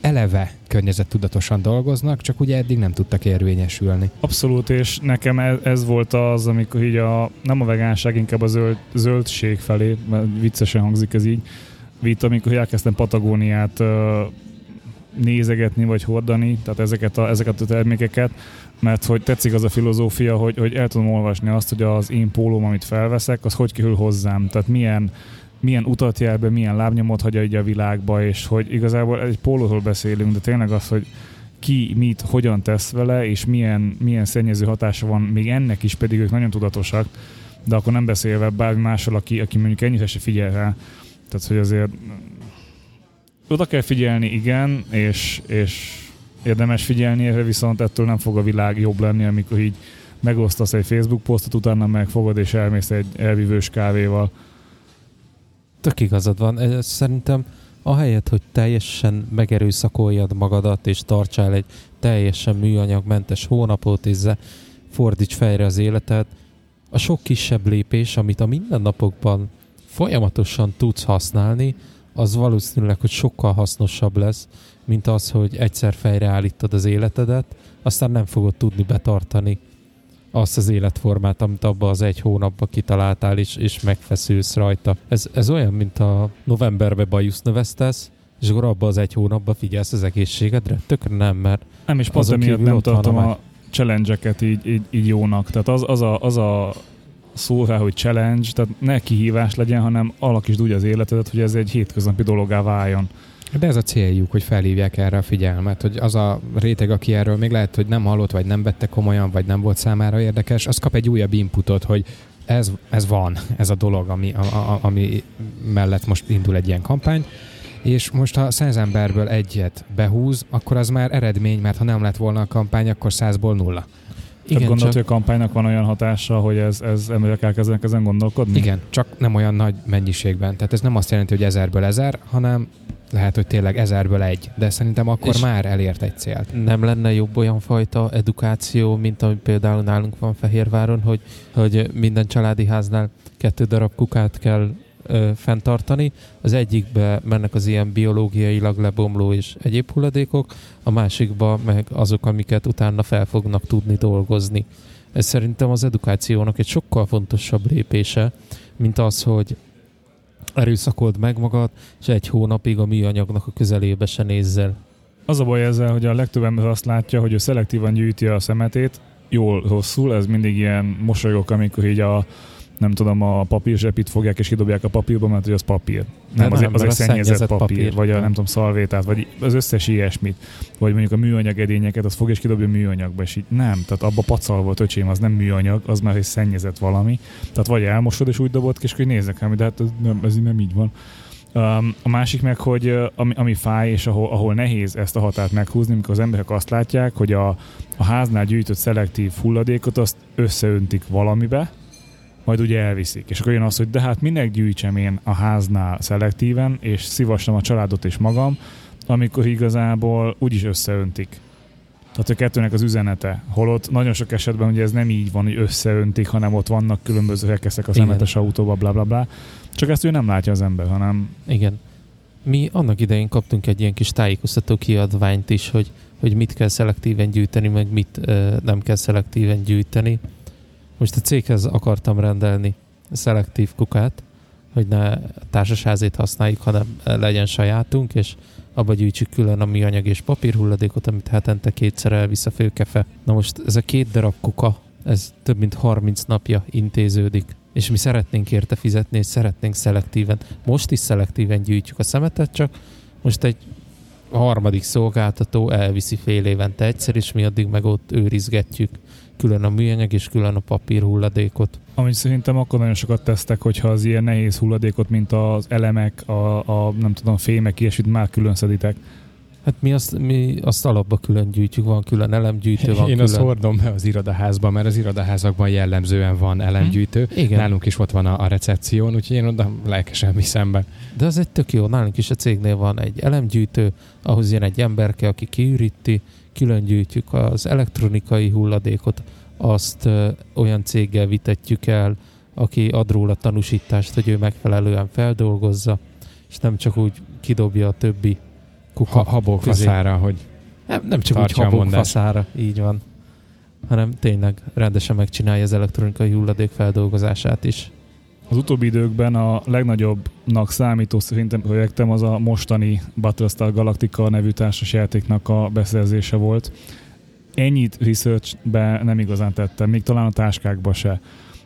eleve környezettudatosan dolgoznak, csak ugye eddig nem tudtak érvényesülni. Abszolút, és nekem ez, ez volt az, amikor így a, nem a vegánság, inkább a zöld, zöldség felé, mert viccesen hangzik ez így, vitt, amikor elkezdtem Patagóniát nézegetni, vagy hordani, tehát ezeket a, ezeket a termékeket, mert hogy tetszik az a filozófia, hogy, hogy el tudom olvasni azt, hogy az én pólóm, amit felveszek, az hogy kerül hozzám, tehát milyen milyen utat jár be, milyen lábnyomot hagy így a világba, és hogy igazából egy pólóról beszélünk, de tényleg az, hogy ki mit, hogyan tesz vele, és milyen, milyen szennyező hatása van, még ennek is pedig ők nagyon tudatosak, de akkor nem beszélve bármi másról, aki, aki mondjuk ennyire se figyel rá. Tehát, hogy azért oda kell figyelni, igen, és, és érdemes figyelni erre, viszont ettől nem fog a világ jobb lenni, amikor így megosztasz egy Facebook posztot, utána megfogod és elmész egy elvívős kávéval. Tök igazad van. Ez Szerintem ahelyett, hogy teljesen megerőszakoljad magadat, és tartsál egy teljesen műanyagmentes hónapot, és fordíts fejre az életed, a sok kisebb lépés, amit a mindennapokban folyamatosan tudsz használni, az valószínűleg, hogy sokkal hasznosabb lesz, mint az, hogy egyszer fejreállítod az életedet, aztán nem fogod tudni betartani azt az életformát, amit abba az egy hónapba kitaláltál, és, és megfeszülsz rajta. Ez, ez olyan, mint a novemberbe bajusz növesztesz, és akkor abba az egy hónapba figyelsz az egészségedre? Tökre nem, mert Nem, és pont emiatt nem tartom a a challenge-eket így, így, így jónak. Tehát az, az, a, az a szó rá, hogy challenge, tehát ne kihívás legyen, hanem alakítsd úgy az életedet, hogy ez egy hétköznapi dologá váljon. De ez a céljuk, hogy felhívják erre a figyelmet, hogy az a réteg, aki erről még lehet, hogy nem hallott, vagy nem vette komolyan, vagy nem volt számára érdekes, az kap egy újabb inputot, hogy ez, ez van, ez a dolog, ami, a, a, ami mellett most indul egy ilyen kampány, és most ha száz emberből egyet behúz, akkor az már eredmény, mert ha nem lett volna a kampány, akkor százból nulla. Igen, Tehát gondolod, csak- hogy a kampánynak van olyan hatása, hogy ez, ez emberek elkezdenek ezen gondolkodni? Igen, csak nem olyan nagy mennyiségben. Tehát ez nem azt jelenti, hogy ezerből ezer, hanem lehet, hogy tényleg ezerből egy. De szerintem akkor És- már elért egy célt. nem lenne jobb olyan fajta edukáció, mint ami például nálunk van Fehérváron, hogy, hogy minden családi háznál kettő darab kukát kell ö, fenntartani. Az egyikbe mennek az ilyen biológiailag lebomló és egyéb hulladékok, a másikba meg azok, amiket utána fel fognak tudni dolgozni. Ez szerintem az edukációnak egy sokkal fontosabb lépése, mint az, hogy erőszakold meg magad, és egy hónapig a műanyagnak a közelébe se nézzel. Az a baj ezzel, hogy a legtöbb ember azt látja, hogy ő szelektívan gyűjti a szemetét, jól, rosszul, ez mindig ilyen mosolygok, amikor így a nem tudom, a papírzsepit fogják és kidobják a papírba, mert hogy az papír. Nem, az, nem, az egy mert a szennyezett, szennyezett papír, papír. vagy a Nem. tudom, szalvétát, vagy az összes ilyesmit. Vagy mondjuk a műanyag edényeket, az fog és kidobja műanyagba, és így nem, tehát abba pacal volt öcsém, az nem műanyag, az már egy szennyezett valami. Tehát vagy elmosod és úgy dobod ki, és akkor így néznek rám, de hát ez nem, ez így nem így van. Um, a másik meg, hogy uh, ami, ami fáj, és ahol, ahol nehéz ezt a határt meghúzni, amikor az emberek azt látják, hogy a, a háznál gyűjtött szelektív hulladékot azt összeöntik valamibe, majd ugye elviszik. És akkor jön az, hogy de hát minek gyűjtsem én a háznál szelektíven, és szívassam a családot és magam, amikor igazából úgyis összeöntik. Tehát a kettőnek az üzenete. Holott nagyon sok esetben ugye ez nem így van, hogy összeöntik, hanem ott vannak különböző rekeszek a szemetes autóba, bla bla bla. Csak ezt ő nem látja az ember, hanem Igen. Mi annak idején kaptunk egy ilyen kis tájékoztató kiadványt is, hogy, hogy mit kell szelektíven gyűjteni, meg mit ö, nem kell szelektíven gyűjteni. Most a céghez akartam rendelni szelektív kukát, hogy ne társasházét használjuk, hanem legyen sajátunk, és abba gyűjtsük külön a műanyag és papírhulladékot, amit hetente kétszer elvisz a főkefe. Na most ez a két darab kuka, ez több mint 30 napja intéződik, és mi szeretnénk érte fizetni, és szeretnénk szelektíven. Most is szelektíven gyűjtjük a szemetet, csak most egy harmadik szolgáltató elviszi fél évente egyszer, és mi addig meg ott őrizgetjük külön a műanyag és külön a papír hulladékot. Amit szerintem akkor nagyon sokat tesztek, hogyha az ilyen nehéz hulladékot, mint az elemek, a, a nem tudom, fémek, ilyesmit már külön szeditek. Hát mi azt, mi azt alapba külön gyűjtjük, van külön elemgyűjtő, van Én külön... azt hordom be az irodaházba, mert az irodaházakban jellemzően van elemgyűjtő. Igen, Nálunk is ott van a, a recepción, úgyhogy én oda lelkesen viszem be. de az egy tök jó. Nálunk is a cégnél van egy elemgyűjtő, ahhoz jön egy emberke, aki kiüríti, külön gyűjtjük az elektronikai hulladékot, azt olyan céggel vitetjük el, aki ad róla tanúsítást, hogy ő megfelelően feldolgozza, és nem csak úgy kidobja a többi kuka Ha, habok közé. faszára, hogy Nem, nem csak úgy habok faszára, így van, hanem tényleg rendesen megcsinálja az elektronikai hulladék feldolgozását is. Az utóbbi időkben a legnagyobbnak számító szerintem projektem az a mostani Battlestar Galactica nevű társasjátéknak a beszerzése volt. Ennyit researchbe nem igazán tettem, még talán a táskákba se.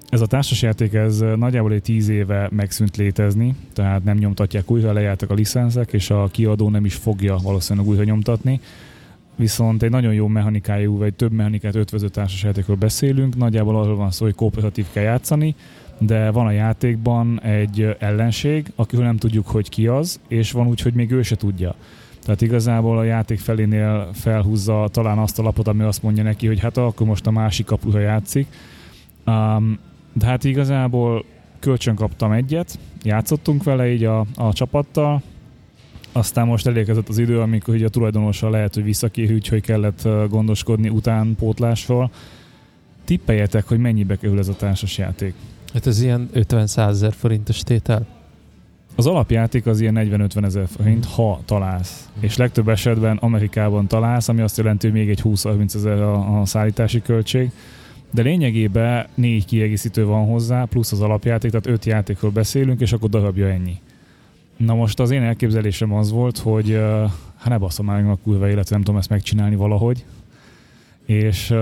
Ez a társasjáték ez nagyjából egy tíz éve megszűnt létezni, tehát nem nyomtatják újra, lejártak a licenszek, és a kiadó nem is fogja valószínűleg újra nyomtatni. Viszont egy nagyon jó mechanikájú, vagy több mechanikát ötvöző társasjátékról beszélünk. Nagyjából arról van szó, hogy kooperatív kell játszani, de van a játékban egy ellenség, akiről nem tudjuk, hogy ki az, és van úgy, hogy még ő se tudja. Tehát igazából a játék felénél felhúzza talán azt a lapot, ami azt mondja neki, hogy hát akkor most a másik kapuha játszik. Um, de hát igazából kölcsön kaptam egyet, játszottunk vele így a, a csapattal, aztán most elérkezett az idő, amikor ugye a tulajdonossal lehet, hogy visszakér, úgyhogy kellett gondoskodni utánpótlásról. Tippeljetek, hogy mennyibe kerül ez a társasjáték. Hát ez ilyen 50-100 ezer forintos tétel? Az alapjáték az ilyen 40-50 ezer forint, ha találsz. És legtöbb esetben Amerikában találsz, ami azt jelenti, hogy még egy 20-30 ezer a, a szállítási költség. De lényegében négy kiegészítő van hozzá, plusz az alapjáték, tehát öt játékról beszélünk, és akkor darabja ennyi. Na most az én elképzelésem az volt, hogy hát ne baszom már meg a kurva élet, nem tudom ezt megcsinálni valahogy. És uh,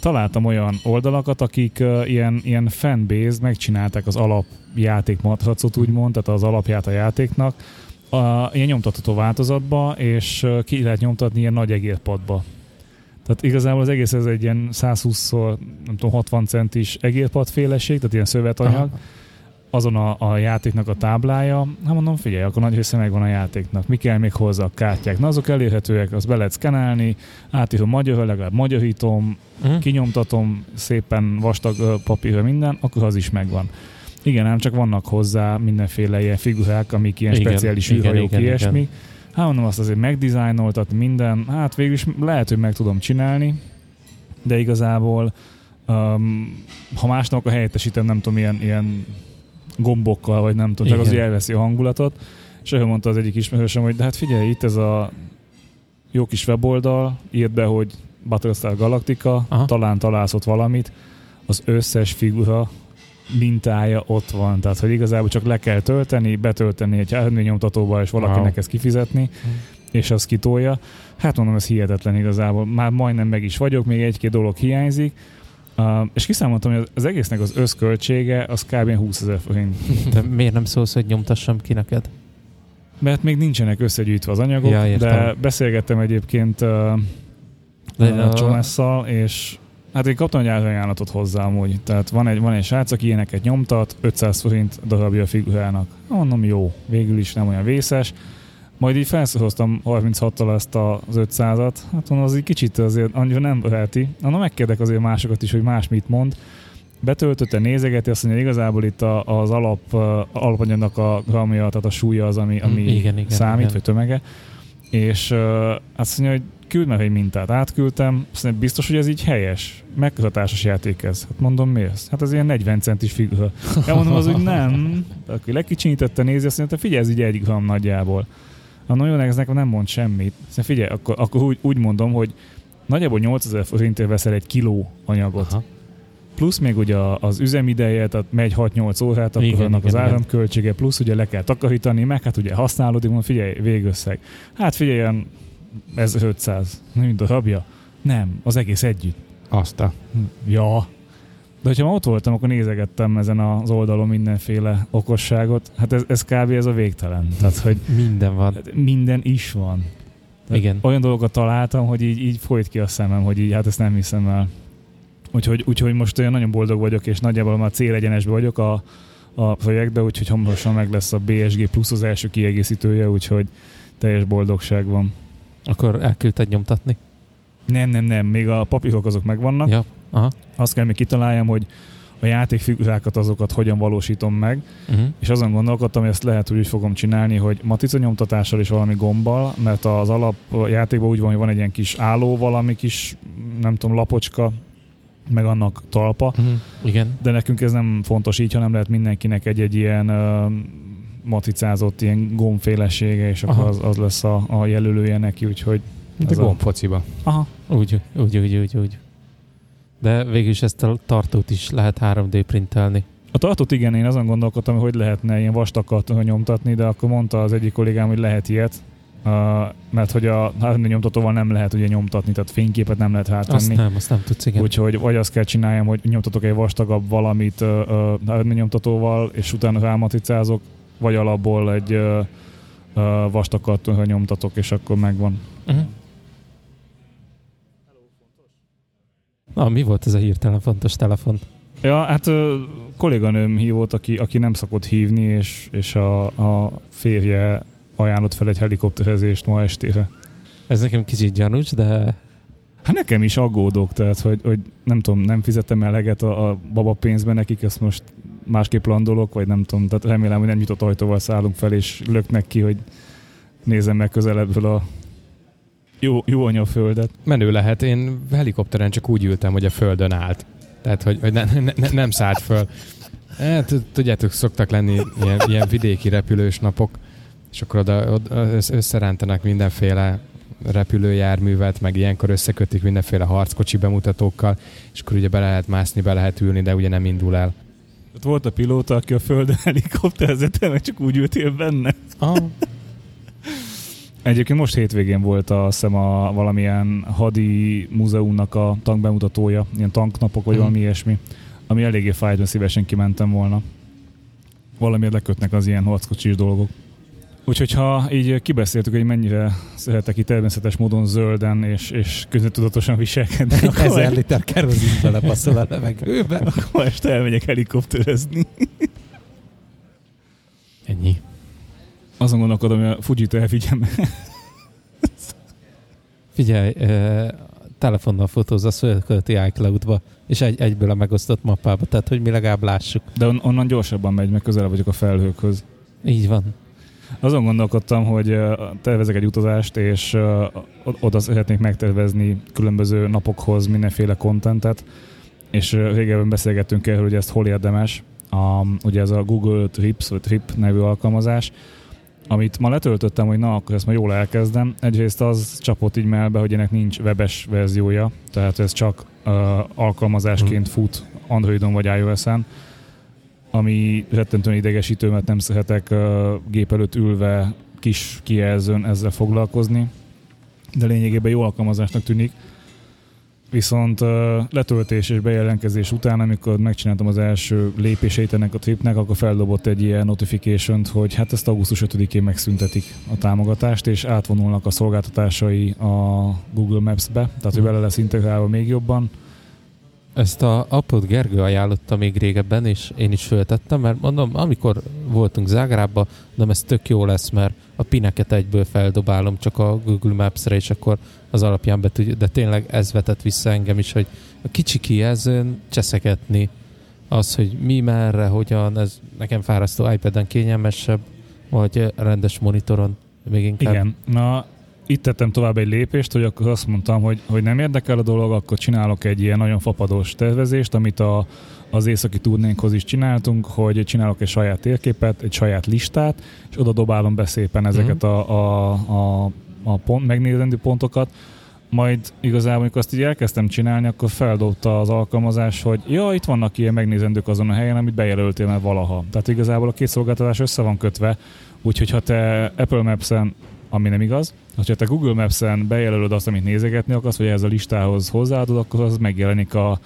találtam olyan oldalakat, akik uh, ilyen, ilyen fanbase megcsinálták az alapjáték matracot, úgymond, tehát az alapját a játéknak, a, ilyen nyomtatható változatba, és uh, ki lehet nyomtatni ilyen nagy egérpadba. Tehát igazából az egész ez egy ilyen 120-szor, nem tudom, 60 centis egérpadféleség, tehát ilyen szövetanyag, Aha. Azon a, a játéknak a táblája, hát mondom, figyelj, akkor nagy része megvan a játéknak. Mi kell még hozzá a kártyák? Na, azok elérhetőek, azt be lehet szkenálni, átírom magyarra, legalább magyarítom, Uh-huh. kinyomtatom szépen vastag papírra minden, akkor az is megvan. Igen, ám csak vannak hozzá mindenféle ilyen figurák, amik ilyen Igen, speciális űrhajók, ilyesmi. igen. Hát mondom, azt azért megdizájnoltatni minden, hát végül is lehet, hogy meg tudom csinálni, de igazából um, ha másnak a helyettesítem, nem tudom, ilyen, ilyen gombokkal, vagy nem tudom, csak az, Igen. hogy elveszi a hangulatot, és olyan mondta az egyik ismerősöm, hogy de hát figyelj, itt ez a jó kis weboldal, írd be, hogy Battlestar Galactica, Aha. talán találsz ott valamit, az összes figura mintája ott van, tehát hogy igazából csak le kell tölteni, betölteni egy nyomtatóba, és valakinek Wow. ezt kifizetni, és az kitolja. Hát mondom, ez hihetetlen igazából. Már majdnem meg is vagyok, még egy-két dolog hiányzik, Uh, és kiszámoltam, hogy az egésznek az összköltsége az kb. 20 ezer forint. De miért nem szólsz, hogy nyomtassam ki neked? Mert még nincsenek összegyűjtve az anyagok, Ja, értem. de beszélgettem egyébként uh, De uh, a- Csomesszal, és Hát én kaptam egy ajánlatot hozzá amúgy. Tehát van egy, van egy srác, aki ilyeneket nyomtat, 500 forint darabja a figurának. Mondom, jó, végül is nem olyan vészes. Majd így felszoroztam 36-tal ezt az 500-at. Hát mondom, az egy kicsit azért annyira nem verti. Mondom, megkérdek azért másokat is, hogy más mit mond. Betöltötte, nézegeti, azt mondja, igazából itt a, az alap, alapanyagnak a gramja, tehát a súlya az, ami, ami igen, igen, számít, igen. vagy tömege. És uh, azt mondja, hogy küld meg egy mintát. Átküldtem, azt mondja, biztos, hogy ez így helyes. Mekkora társas játék ez? Hát mondom, mi ez? Hát ez ilyen 40 centis figura. Ja, mondom, az úgy nem. Aki lekicsinyítette, nézi, azt mondja, figyelj, ez így egy gram nagyjából. Ez nekem nem mond semmit. Azt figyelj, akkor, akkor úgy, úgy mondom, hogy nagyjából 8000 forintért veszel egy kiló anyagot. Aha. Plusz még ugye az üzemideje, tehát megy 6-8 órát, akkor Igen, annak igen, az áramköltsége, plusz ugye le kell takarítani, meg hát ugye használódik, mondom, figyelj, végösszeg. Hát figyelj, ez 500, mint a rabja. Nem, az egész együtt. Azt a... Ja. De hogyha ma ott voltam, akkor nézegettem ezen az oldalon mindenféle okosságot. Hát ez, ez kb. ez a végtelen. Tehát, hogy Minden van. minden is van. Tehát Igen. Olyan dolgokat találtam, hogy így, így folyt ki a szemem, hogy így, hát ezt nem hiszem el. Úgyhogy, úgyhogy most olyan nagyon boldog vagyok, és nagyjából már célegyenesben vagyok a, a projektben, úgyhogy hamarosan meg lesz a BSG plusz az első kiegészítője, úgyhogy teljes boldogság van. Akkor elküldted nyomtatni? Nem, nem, nem, még a papírok azok megvannak. Ja. Aha. Azt kell még kitaláljam, hogy a játékfigurákat azokat hogyan valósítom meg, Uh-huh. és azon gondolkodtam, hogy ezt lehet úgy fogom csinálni, hogy matrica nyomtatással és valami gombbal, mert az alap játékban úgy van, hogy van egy ilyen kis álló, valami kis, nem tudom, lapocska, meg annak talpa, Uh-huh. Igen. de nekünk ez nem fontos így, hanem lehet mindenkinek egy-egy ilyen uh, matricázott ilyen gombfélesége, és akkor az, az lesz a, a jelölője neki, úgyhogy Mint a- gombfociba. aha, Úgy, úgy, úgy, úgy, úgy. De végül is ezt a tartót is lehet 3D printelni. A tartót igen, én azon gondolkodtam, hogy lehetne ilyen vastakat nyomtatni, de akkor mondta az egyik kollégám, hogy lehet ilyet, uh, mert hogy a 3D nyomtatóval nem lehet ugye nyomtatni, tehát fényképet nem lehet Azt hátenni. nem, azt nem tudsz, igen. Úgyhogy vagy azt kell csináljam, hogy nyomtatok egy vastagabb valamit uh, uh, 3D nyomtatóval, és utána rámatricázok, vagy alapból egy uh, uh, vastakat nyomtatok, és akkor megvan. Uh-huh. Na, mi volt ez a hirtelen fontos telefon? Ja, hát uh, kolléganőm hívott, aki, aki nem szokott hívni, és, és a, a férje ajánlott fel egy helikopterezést ma estére. Ez nekem kicsit gyanús, de Hát nekem is aggódok, tehát hogy, hogy nem tudom, nem fizettem eleget a, a baba pénzben nekik, ezt most másképp landolok, vagy nem tudom, tehát remélem, hogy nem nyitott ajtóval szállunk fel, és löknek ki, hogy nézem meg közelebbről a jó, jó anyaföldet. Menő lehet. Én helikopteren csak úgy ültem, hogy a földön állt. Tehát, hogy, hogy ne, ne, ne, nem szállt föl. Hát, tudjátok, szoktak lenni ilyen, ilyen vidéki repülős napok, és akkor oda, oda össz- összerántanak mindenféle repülőjárművet, meg ilyenkor összekötik mindenféle harckocsi bemutatókkal, és akkor ugye be lehet mászni, be lehet ülni, de ugye nem indul el. Ott volt a pilóta, aki a földön helikopterezett, meg csak úgy ültél benne. Ah. Egyébként most hétvégén volt a, hiszem a valamilyen hadi múzeumnak a tankbemutatója, ilyen tanknapok vagy Mhm. valami ilyesmi, ami eléggé fájt, mert szívesen kimentem volna. Valamiért lekötnek az ilyen harckocsis dolgok. Úgyhogy ha így kibeszéltük, hogy mennyire szeretek itt természetes módon zölden és, és közöttudatosan viselkedni, akkor ezer liter kerozin belepasszol a levegőbe. ma este elmegyek helikopterezni. Ennyi. Azon gondolkodom, hogy a Fujit elvigyem. Figyelj, eh, telefonnal fotózzasz, fölkölti iCloud-ba, és egy, egyből a megosztott mappába, tehát hogy mi legalább lássuk. De on- onnan gyorsabban megy, mert közel vagyok a felhőkhöz. Így van. Azon gondolkodtam, hogy tervezek egy utazást, és oda szeretnék megtervezni különböző napokhoz mindenféle kontentet, és régebben beszélgettünk erről, hogy ezt hol érdemes. A, ugye ez a Google Trips, vagy Trip nevű alkalmazás, amit ma letöltöttem, hogy na, akkor ezt ma jól elkezdem. Egyrészt az csapott így melbe, hogy ennek nincs webes verziója, tehát ez csak ö, alkalmazásként fut Androidon vagy iOS-en, ami rettentően idegesítő, mert nem szeretek uh, gép előtt ülve kis kijelzőn ezzel foglalkozni, de lényegében jó alkalmazásnak tűnik. Viszont letöltés és bejelentkezés után, amikor megcsináltam az első lépéseit ennek a tripnek, akkor feldobott egy ilyen notification hogy hát ezt augusztus 5-én megszüntetik a támogatást, és átvonulnak a szolgáltatásai a Google Maps-be, tehát hogy Mhm. bele lesz integrálva még jobban, Ezt a appot Gergő ajánlotta még régebben, és én is föltettem, mert mondom, amikor voltunk Zágrába, mondom, ez tök jó lesz, mert a pineket egyből feldobálom csak a Google Maps-re, és akkor az alapján be tudja, de tényleg ez vetett vissza engem is, hogy a kicsi kijelzőn cseszegetni az, hogy mi, merre, hogyan, ez nekem fárasztó iPad-en kényelmesebb, vagy rendes monitoron még inkább. Igen. Na, itt tettem tovább egy lépést, hogy akkor azt mondtam, hogy, hogy nem érdekel a dolog, akkor csinálok egy ilyen nagyon fapados tervezést, amit a, az északi turnénkhoz is csináltunk, hogy csinálok egy saját térképet, egy saját listát, és oda dobálom be szépen ezeket Mhm. a, a, a, a pont, megnézendő pontokat, majd igazából, amikor azt így elkezdtem csinálni, akkor feldobta az alkalmazás, hogy ja, itt vannak ilyen megnézendők azon a helyen, amit bejelöltél már valaha. Tehát igazából a két szolgáltatás össze van kötve, úgyhogy ha te Apple Maps-en ami nem igaz. Ha te Google Maps-en bejelölöd azt, amit nézegetni akarsz, vagy ez a listához hozzáadod, akkor az megjelenik a,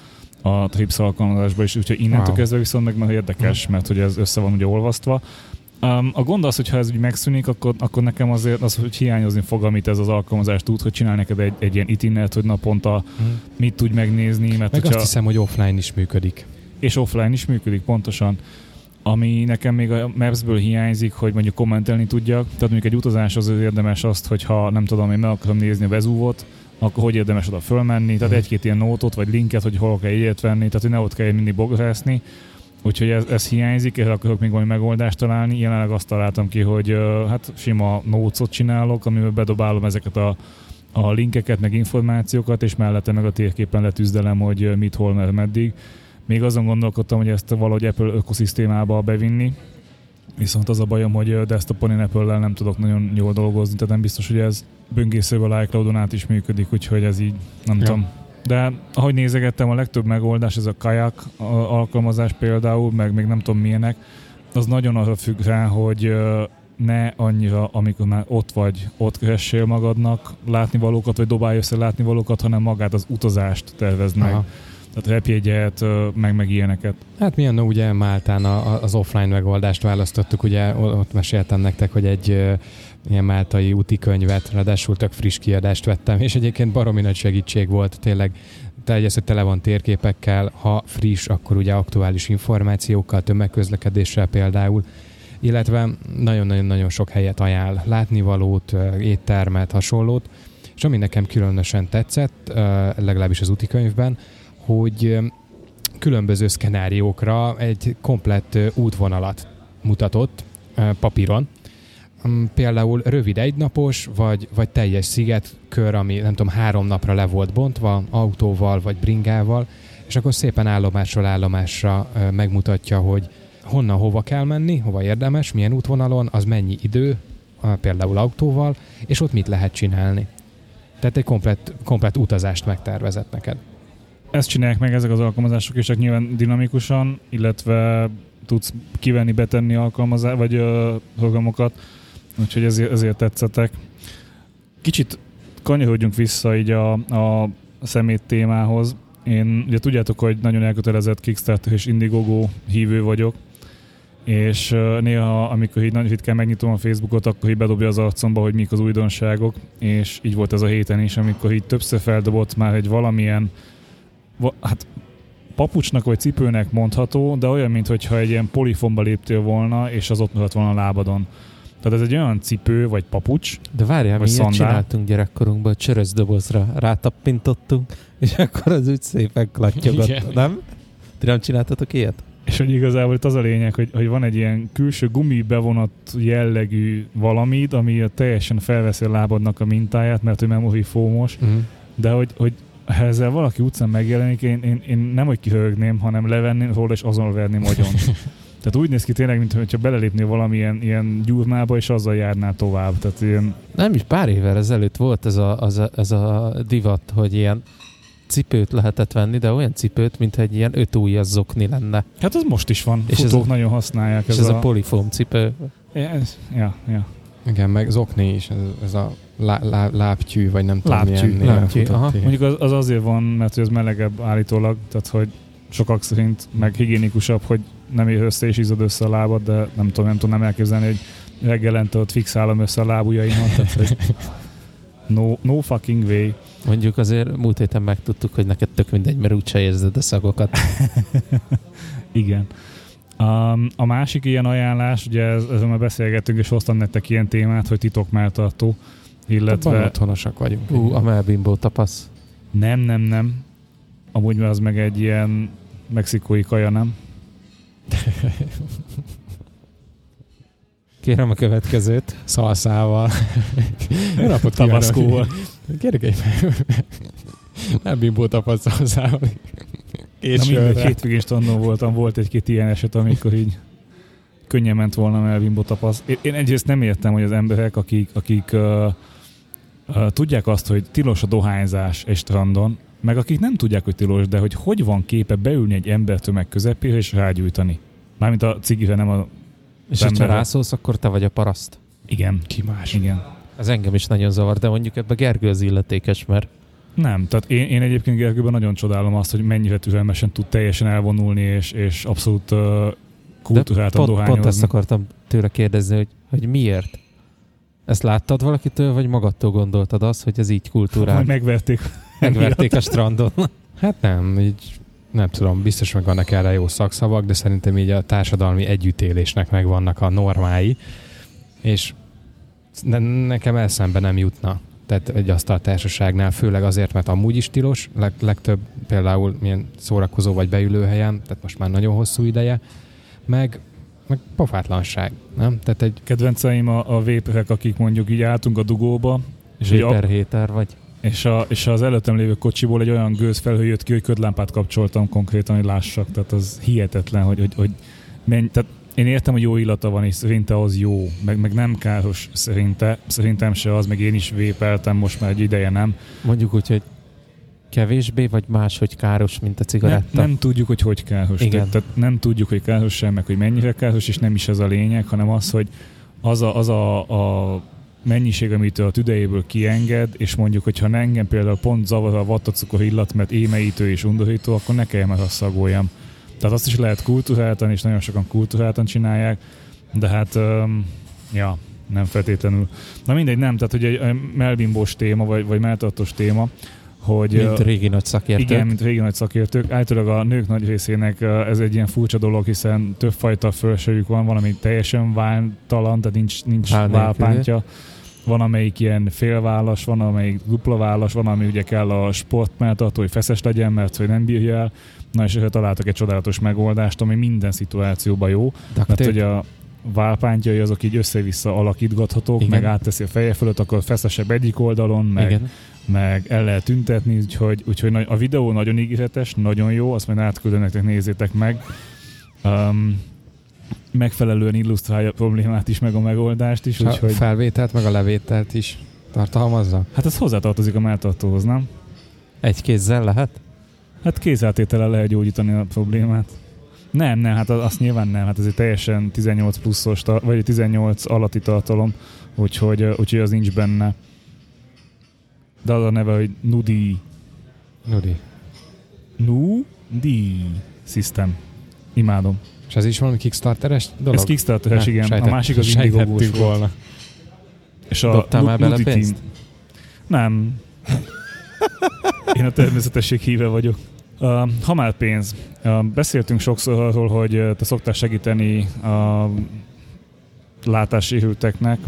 a Trips alkalmazásban is, úgyhogy innentől Wow. kezdve viszont meg már érdekes, mert hogy ez össze van ugye olvasztva. Um, a gond az, hogy ha ez úgy megszűnik, akkor, akkor nekem azért az, hogy hiányozni fog, amit ez az alkalmazás tud, hogy csinál neked egy, egy ilyen itinert, hogy naponta Mhm. mit tudj megnézni, mert Meg hogyha, azt hiszem, hogy offline is működik. és offline is működik pontosan. Ami nekem még a Maps-ből hiányzik, hogy mondjuk kommentelni tudjak. Tehát mondjuk egy utazás az érdemes azt, hogyha nem tudom, én meg akarom nézni a Vezúvot, akkor hogy érdemes oda fölmenni, tehát Mhm. egy-két ilyen nótot vagy linket, hogy hol kell ilyet venni, tehát hogy ne ott kell mindig bográszni. Úgyhogy ez, ez hiányzik, erre akarok még valami megoldást találni. Jelenleg azt találtam ki, hogy hát sima nócot csinálok, amiben bedobálom ezeket a, a linkeket, meg információkat, és mellette meg a térképen letűzdelem, hogy mit, hol, med- meddig. Még azon gondolkodtam, hogy ezt valahogy Apple ökoszisztémába bevinni, viszont az a bajom, hogy desktopon én Apple-lel nem tudok nagyon jól dolgozni, tehát nem biztos, hogy ez böngészővel iCloud-on át is működik, úgyhogy ez így, nem Ja. tudom. De ahogy nézegettem, a legtöbb megoldás, ez a Kayak a- alkalmazás például, meg még nem tudom milyenek, az nagyon arra függ rá, hogy ne annyira, amikor már ott vagy, ott keressél magadnak látnivalókat, vagy dobálj össze látnivalókat, hanem magát az utazást tervezd meg. Aha. Tehát repjegyet, meg, meg ilyeneket. Hát mi annak ugye Máltán a, az offline megoldást választottuk, ugye ott meséltem nektek, hogy egy ilyen máltai úti könyvet, ráadásul tök friss kiadást vettem, és egyébként baromi nagy segítség volt, tényleg te hogy tele van térképekkel, ha friss, akkor ugye aktuális információkkal, tömegközlekedéssel például, illetve nagyon-nagyon-nagyon sok helyet ajánl, látnivalót, éttermet, hasonlót, és ami nekem különösen tetszett, legalábbis az úti könyvben, hogy különböző szkenáriókra egy komplett útvonalat mutatott papíron. Mm, Például rövid egynapos, vagy, vagy teljes szigetkör, ami nem tudom, három napra le volt bontva, autóval vagy bringával, és akkor szépen állomásról állomásra megmutatja, hogy honnan hova kell menni, hova érdemes, milyen útvonalon, az mennyi idő, például autóval, és ott mit lehet csinálni. Tehát egy komplett, komplett utazást megtervezett neked. Ezt csinálják meg ezek az alkalmazások, és csak nyilván dinamikusan, illetve tudsz kivenni, betenni alkalmazás, vagy ö, programokat, úgyhogy ezért, ezért tetszettek. Kicsit kanyarodjunk vissza így a, a szemét témához. Én ugye tudjátok, hogy nagyon elkötelezett Kickstarter és Indiegogo hívő vagyok, és néha, amikor így nagyon ritkán megnyitom a Facebookot, akkor így bedobja az arcomba, hogy mik az újdonságok, és így volt ez a héten is, amikor így többször feldobott már egy valamilyen va, hát papucsnak vagy cipőnek mondható, de olyan, mintha egy ilyen polifonba léptél volna, és az ott maradt volna a lábadon. Tehát ez egy olyan cipő vagy papucs, De várjál, mi Vagy ilyet szandál. csináltunk gyerekkorunkban, csörösdobozra rátappintottunk, és akkor az úgy szépen klattyogott, Igen. nem? Ti nem csináltatok ilyet? és hogy igazából itt az a lényeg, hogy, hogy van egy ilyen külső gumi bevonat jellegű valamit, ami teljesen felveszi a lábadnak a mintáját, mert hogy memory fómos, Uh-huh. de hogy, hogy ha ezzel valaki utcán megjelenik, én, én, én nem hogy kihögném, hanem levenném róla és azon verném agyon. Tehát úgy néz ki tényleg, mintha belelépnél valamilyen ilyen gyurmába, és azzal járnál tovább. Tehát ilyen, Nem is pár évvel ezelőtt volt ez a, az a, ez a divat, hogy ilyen cipőt lehetett venni, de olyan cipőt, mint egy ilyen öt ujjas zokni lenne. hát az most is van. És És ez Futók a- nagyon használják. És ez a polifóm cipő. ez, ja, ja. Igen, meg zokni is, ez, ez a lá, lá, lábtyű, vagy nem tudom Lábtyű, milyen lábtyű, aha. ilyen. Mondjuk az, az azért van, mert hogy ez melegebb állítólag, tehát hogy sokak szerint meg higiénikusabb, hogy nem ér össze és izzad össze a lábad, de nem tudom, nem tudom nem elképzelni, hogy reggelente ott fixálom össze a lábujjaimat, tehát hogy no, no fucking way. Mondjuk azért múlt héten megtudtuk, hogy neked tök mindegy, mert úgyse érzed a szagokat. Igen. Um, a másik ilyen ajánlás, ugye ez, ezzel már beszélgettünk, és hoztam nektek ilyen témát, hogy titok melltartó, Van illetve otthonosak vagyunk. Ú, a melbimbó tapasz. nem, nem, nem. Amúgy mert az meg egy ilyen mexikói kaja, nem? Kérem a következőt, szalszával. Jó napot Tabaszkóval. Kérjük egy nem bimbó tapasztalszával. Na mindegy, hétvégén standon voltam, volt egy-két ilyen eset, amikor így könnyen ment volna Melvin Botapasz. Én, én egyrészt nem értem, hogy az emberek, akik, akik uh, tudják azt, hogy tilos a dohányzás egy strandon, meg akik nem tudják, hogy tilos, de hogy hogy van képe beülni egy embertömeg közepére és rágyújtani. Mármint a cigire, nem a... És ha rászólsz, akkor te vagy a paraszt. Igen, Ki más? igen. Ez engem is nagyon zavar, de mondjuk ebbe Gergő az illetékes, mert Nem, tehát én, én egyébként Gergőben nagyon csodálom azt, hogy mennyire türelmesen tud teljesen elvonulni, és, és abszolút uh, kultúráltan pont, pont dohányozni. ezt akartam tőle kérdezni, hogy, hogy miért? Ezt láttad valakitől, vagy magadtól gondoltad azt, hogy ez így kultúrál? Majd megverték. Megverték a strandon. Hát nem, így nem tudom, biztos meg vannak erre jó szakszavak, de szerintem így a társadalmi együttélésnek megvannak a normái, és ne, nekem eszembe nem jutna. Tehát egy asztaltársaságnál, főleg azért, mert amúgy is tilos, leg, legtöbb például milyen szórakozó vagy beülőhelyen, tehát most már nagyon hosszú ideje, meg, meg pofátlanság, nem? Tehát egy Kedvenceim a, a véperek, akik mondjuk így álltunk a dugóba, és, Zséper héter vagy. és, a, és az előttem lévő kocsiból egy olyan gőzfelhő jött ki, hogy ködlámpát kapcsoltam konkrétan, hogy lássak. Tehát az hihetetlen, hogy, hogy, hogy menj, tehát én értem, hogy jó illata van, és szerinte az jó, meg, meg nem káros szerinte, szerintem se az, meg én is vépeltem, most már egy ideje nem. Mondjuk úgy, hogy kevésbé vagy máshogy káros, mint a Nem, cigaretta. nem tudjuk, hogy hogy káros. Igen. Tehát, nem tudjuk, hogy káros sem, meg hogy mennyire káros, és nem is ez a lényeg, hanem az, hogy az a, az a, a mennyiség, amit a tüdejéből kienged, és mondjuk, hogyha engem például pont zavar a vattacukor illat, mert émeítő és undorító, akkor ne kelljen meg azt szagoljam. Tehát azt is lehet kultúráltan, és nagyon sokan kultúráltan csinálják, de hát, um, ja, nem feltétlenül. Na mindegy, nem, tehát hogy egy melbimbós téma, vagy, vagy melltartós téma, hogy... Mint régi nagy szakértők. igen, mint régi nagy szakértők. Általában a nők nagy részének ez egy ilyen furcsa dolog, hiszen többfajta fölsőjük van, van, ami teljesen váltalan, tehát nincs, nincs válpántja. Van, amelyik ilyen félválas, van, amelyik dupla válas, van, ami ugye kell a sportmelltartó, hogy feszes legyen, mert hogy nem bírja el. Na és találtak egy csodálatos megoldást, ami minden szituációban jó. Duct Mert hogy a válpántjai azok így össze-vissza alakítgathatók, Igen. meg átteszi a feje fölött, akkor feszesebb egyik oldalon, meg Igen. Meg el lehet tüntetni, úgyhogy, úgyhogy a videó nagyon ígéretes, nagyon jó, azt majd átküldöm nektek, nézzétek meg. Um, megfelelően illusztrálja a problémát is, meg a megoldást is, a úgyhogy felvételt, meg a levételt is tartalmazza. hát ez hozzátartozik a melltartóhoz, nem? Egy kézzel lehet? Hát kézáltétele lehet gyógyítani a problémát. Nem, nem, hát az- azt nyilván nem, hát ez egy teljesen 18 pluszos, vagy 18 alatti tartalom, úgyhogy, úgyhogy az nincs benne. De az a neve, hogy Nudi Nudi. Nudi System. Imádom. És ez is valami Kickstarteres dolog? Ez Kickstarter-es, igen. sejtett- a másik az Indiegogo volna. És a Dobtál már bele pénzt? Nem. Én a természetesség híve vagyok. Uh, ha már pénz. Uh, beszéltünk sokszor arról, hogy uh, te szoktál segíteni a látássérülteknek.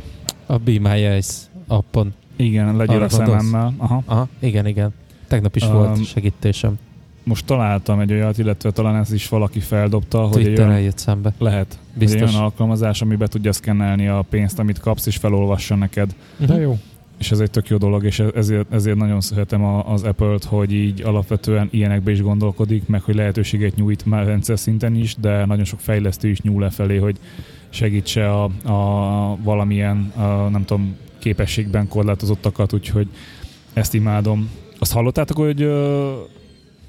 A Be My Eyes appon. Igen, legyél a szememmel. Aha. Aha, igen, igen. Tegnap is Um, volt segítésem. Most találtam egy olyat, illetve talán ez is valaki feldobta, hogy egy olyan, jött szembe. lehet, Biztos. egy olyan alkalmazás, ami be tudja szkennelni a pénzt, amit kapsz, és felolvassa neked. De jó. és ez egy tök jó dolog, és ezért, ezért nagyon szeretem az Apple-t, hogy így alapvetően ilyenekbe is gondolkodik, meg hogy lehetőséget nyújt már rendszer szinten is, de nagyon sok fejlesztő is nyúl lefelé, hogy segítse a, a valamilyen, a, nem tudom, képességben korlátozottakat, úgyhogy ezt imádom. Azt hallottátok, hogy uh,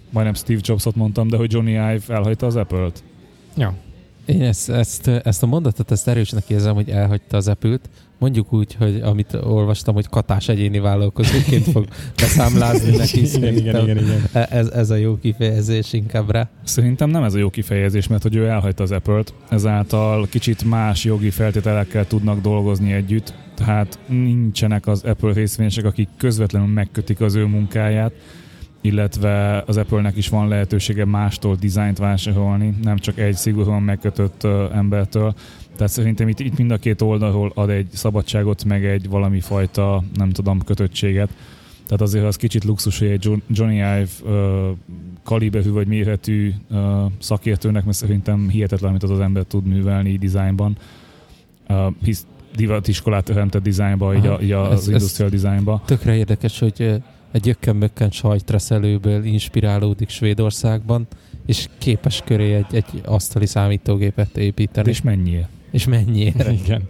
majdnem Steve Jobsot mondtam, de hogy Johnny Ive elhagyta az Apple-t? Ja. Én ezt, ezt, ezt a mondatot, ezt erősnek érzem, hogy elhagyta az Apple-t. Mondjuk úgy, hogy amit olvastam, hogy katás egyéni vállalkozóként fog beszámlázni neki. igen, igen, igen, igen. Ez, ez a jó kifejezés inkább rá. Szerintem nem ez a jó kifejezés, mert hogy ő elhagyta az Apple-t, ezáltal kicsit más jogi feltételekkel tudnak dolgozni együtt, tehát nincsenek az Apple részvényesek, akik közvetlenül megkötik az ő munkáját, illetve az Apple-nek is van lehetősége mástól dizájnt vásárolni, nem csak egy szigorúan megkötött embertől. Tehát szerintem itt, itt mind a két oldalról ad egy szabadságot, meg egy valami fajta, nem tudom, kötöttséget. Tehát azért az kicsit luxus, hogy egy Johnny Ive uh, kaliberű vagy méretű uh, szakértőnek, mert szerintem hihetetlen, amit az az ember tud művelni dizájnban. Uh, hisz divatiskolát teremtett dizájnba, így, a, így az ez, industrial dizájnba. Tökre érdekes, hogy egy ökkenbökken sajtreszelőből inspirálódik Svédországban, és képes köré egy, egy asztali számítógépet építeni. És mennyire? És mennyire. Igen.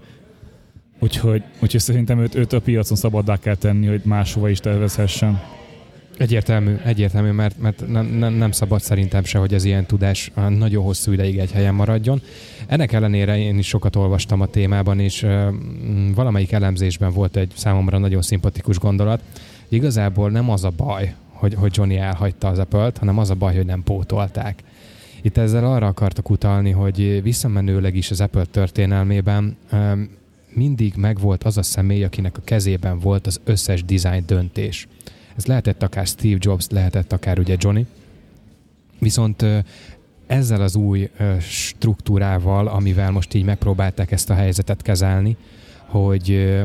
Úgyhogy, úgyhogy szerintem őt, őt a piacon szabaddá kell tenni, hogy máshova is tervezhessen. Egyértelmű, egyértelmű, mert, mert nem, nem, nem szabad szerintem se, hogy ez ilyen tudás nagyon hosszú ideig egy helyen maradjon. Ennek ellenére én is sokat olvastam a témában, és valamelyik elemzésben volt egy számomra nagyon szimpatikus gondolat, igazából nem az a baj, hogy, hogy Johnny elhagyta az apple hanem az a baj, hogy nem pótolták. Itt ezzel arra akartak utalni, hogy visszamenőleg is az Apple történelmében mindig megvolt az a személy, akinek a kezében volt az összes design döntés. Ez lehetett akár Steve Jobs, lehetett akár ugye Johnny. Viszont ezzel az új struktúrával, amivel most így megpróbálták ezt a helyzetet kezelni, hogy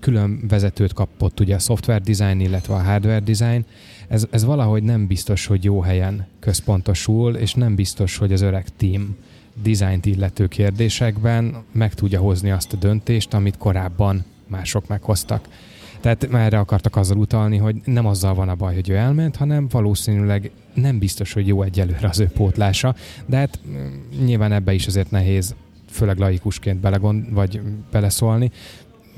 külön vezetőt kapott ugye a software design, illetve a hardware design. Ez, ez valahogy nem biztos, hogy jó helyen központosul, és nem biztos, hogy az öreg team dizájnt illető kérdésekben meg tudja hozni azt a döntést, amit korábban mások meghoztak. Tehát erre akartak azzal utalni, hogy nem azzal van a baj, hogy ő elment, hanem valószínűleg nem biztos, hogy jó egyelőre az ő pótlása, de hát mm, nyilván ebbe is azért nehéz főleg laikusként belegond, vagy beleszólni,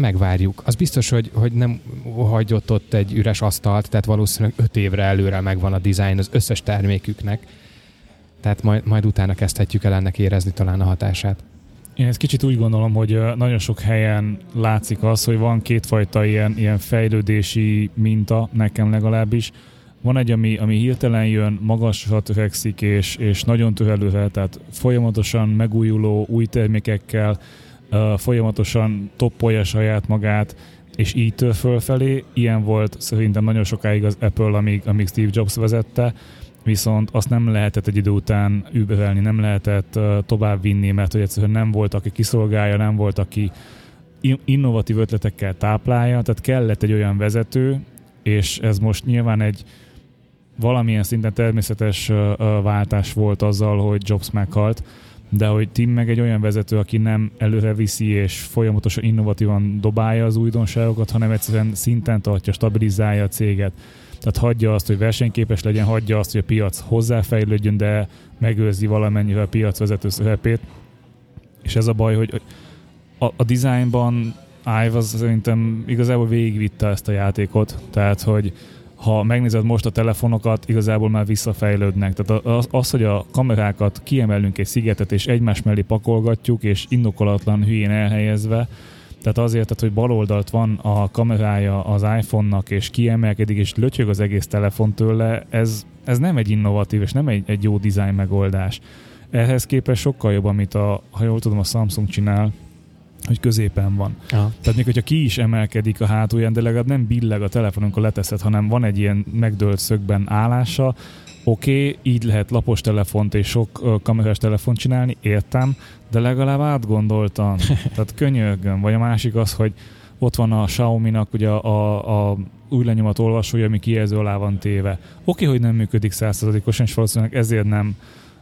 megvárjuk. Az biztos, hogy, hogy nem hagyott ott egy üres asztalt, tehát valószínűleg öt évre előre megvan a design az összes terméküknek. Tehát majd, majd utána kezdhetjük el ennek érezni talán a hatását. Én ezt kicsit úgy gondolom, hogy nagyon sok helyen látszik az, hogy van kétfajta ilyen, ilyen fejlődési minta, nekem legalábbis. Van egy, ami, ami hirtelen jön, magasra törekszik, és, és nagyon töhelővel, tehát folyamatosan megújuló új termékekkel, folyamatosan toppolja saját magát, és így tör fölfelé. Ilyen volt szerintem nagyon sokáig az Apple, amíg, amíg Steve Jobs vezette, viszont azt nem lehetett egy idő után überelni, nem lehetett tovább vinni, mert hogy egyszerűen nem volt, aki kiszolgálja, nem volt, aki innovatív ötletekkel táplálja, tehát kellett egy olyan vezető, és ez most nyilván egy valamilyen szinten természetes uh, váltás volt azzal, hogy Jobs meghalt, de hogy Tim meg egy olyan vezető, aki nem előre viszi és folyamatosan innovatívan dobálja az újdonságokat, hanem egyszerűen szinten tartja, stabilizálja a céget. Tehát hagyja azt, hogy versenyképes legyen, hagyja azt, hogy a piac hozzáfejlődjön, de megőrzi valamennyivel a piac vezető szerepét. És ez a baj, hogy a, a designban Ive az szerintem igazából végigvitte ezt a játékot, tehát hogy ha megnézed most a telefonokat, igazából már visszafejlődnek. Tehát az, az, hogy a kamerákat kiemelünk egy szigetet, és egymás mellé pakolgatjuk, és indokolatlan hülyén elhelyezve, tehát azért, tehát, hogy baloldalt van a kamerája az iPhone-nak, és kiemelkedik, és lötyög az egész telefon tőle, ez, ez nem egy innovatív, és nem egy, egy jó design megoldás. Ehhez képest sokkal jobb, amit a, ha jól tudom, a Samsung csinál, hogy középen van. Aha. Tehát még hogyha ki is emelkedik a hátulján, de legalább nem billeg a telefonunkon leteszed, hanem van egy ilyen megdőlt szögben állása, oké, okay, így lehet lapos telefont és sok kamerás telefont csinálni, értem, de legalább átgondoltan. Tehát könyörgöm. Vagy a másik az, hogy ott van a Xiaomi-nak ugye a, a, a új lenyomat olvasója, ami kijelző alá van téve. Oké, okay, hogy nem működik százszerzalékosan, és valószínűleg ezért nem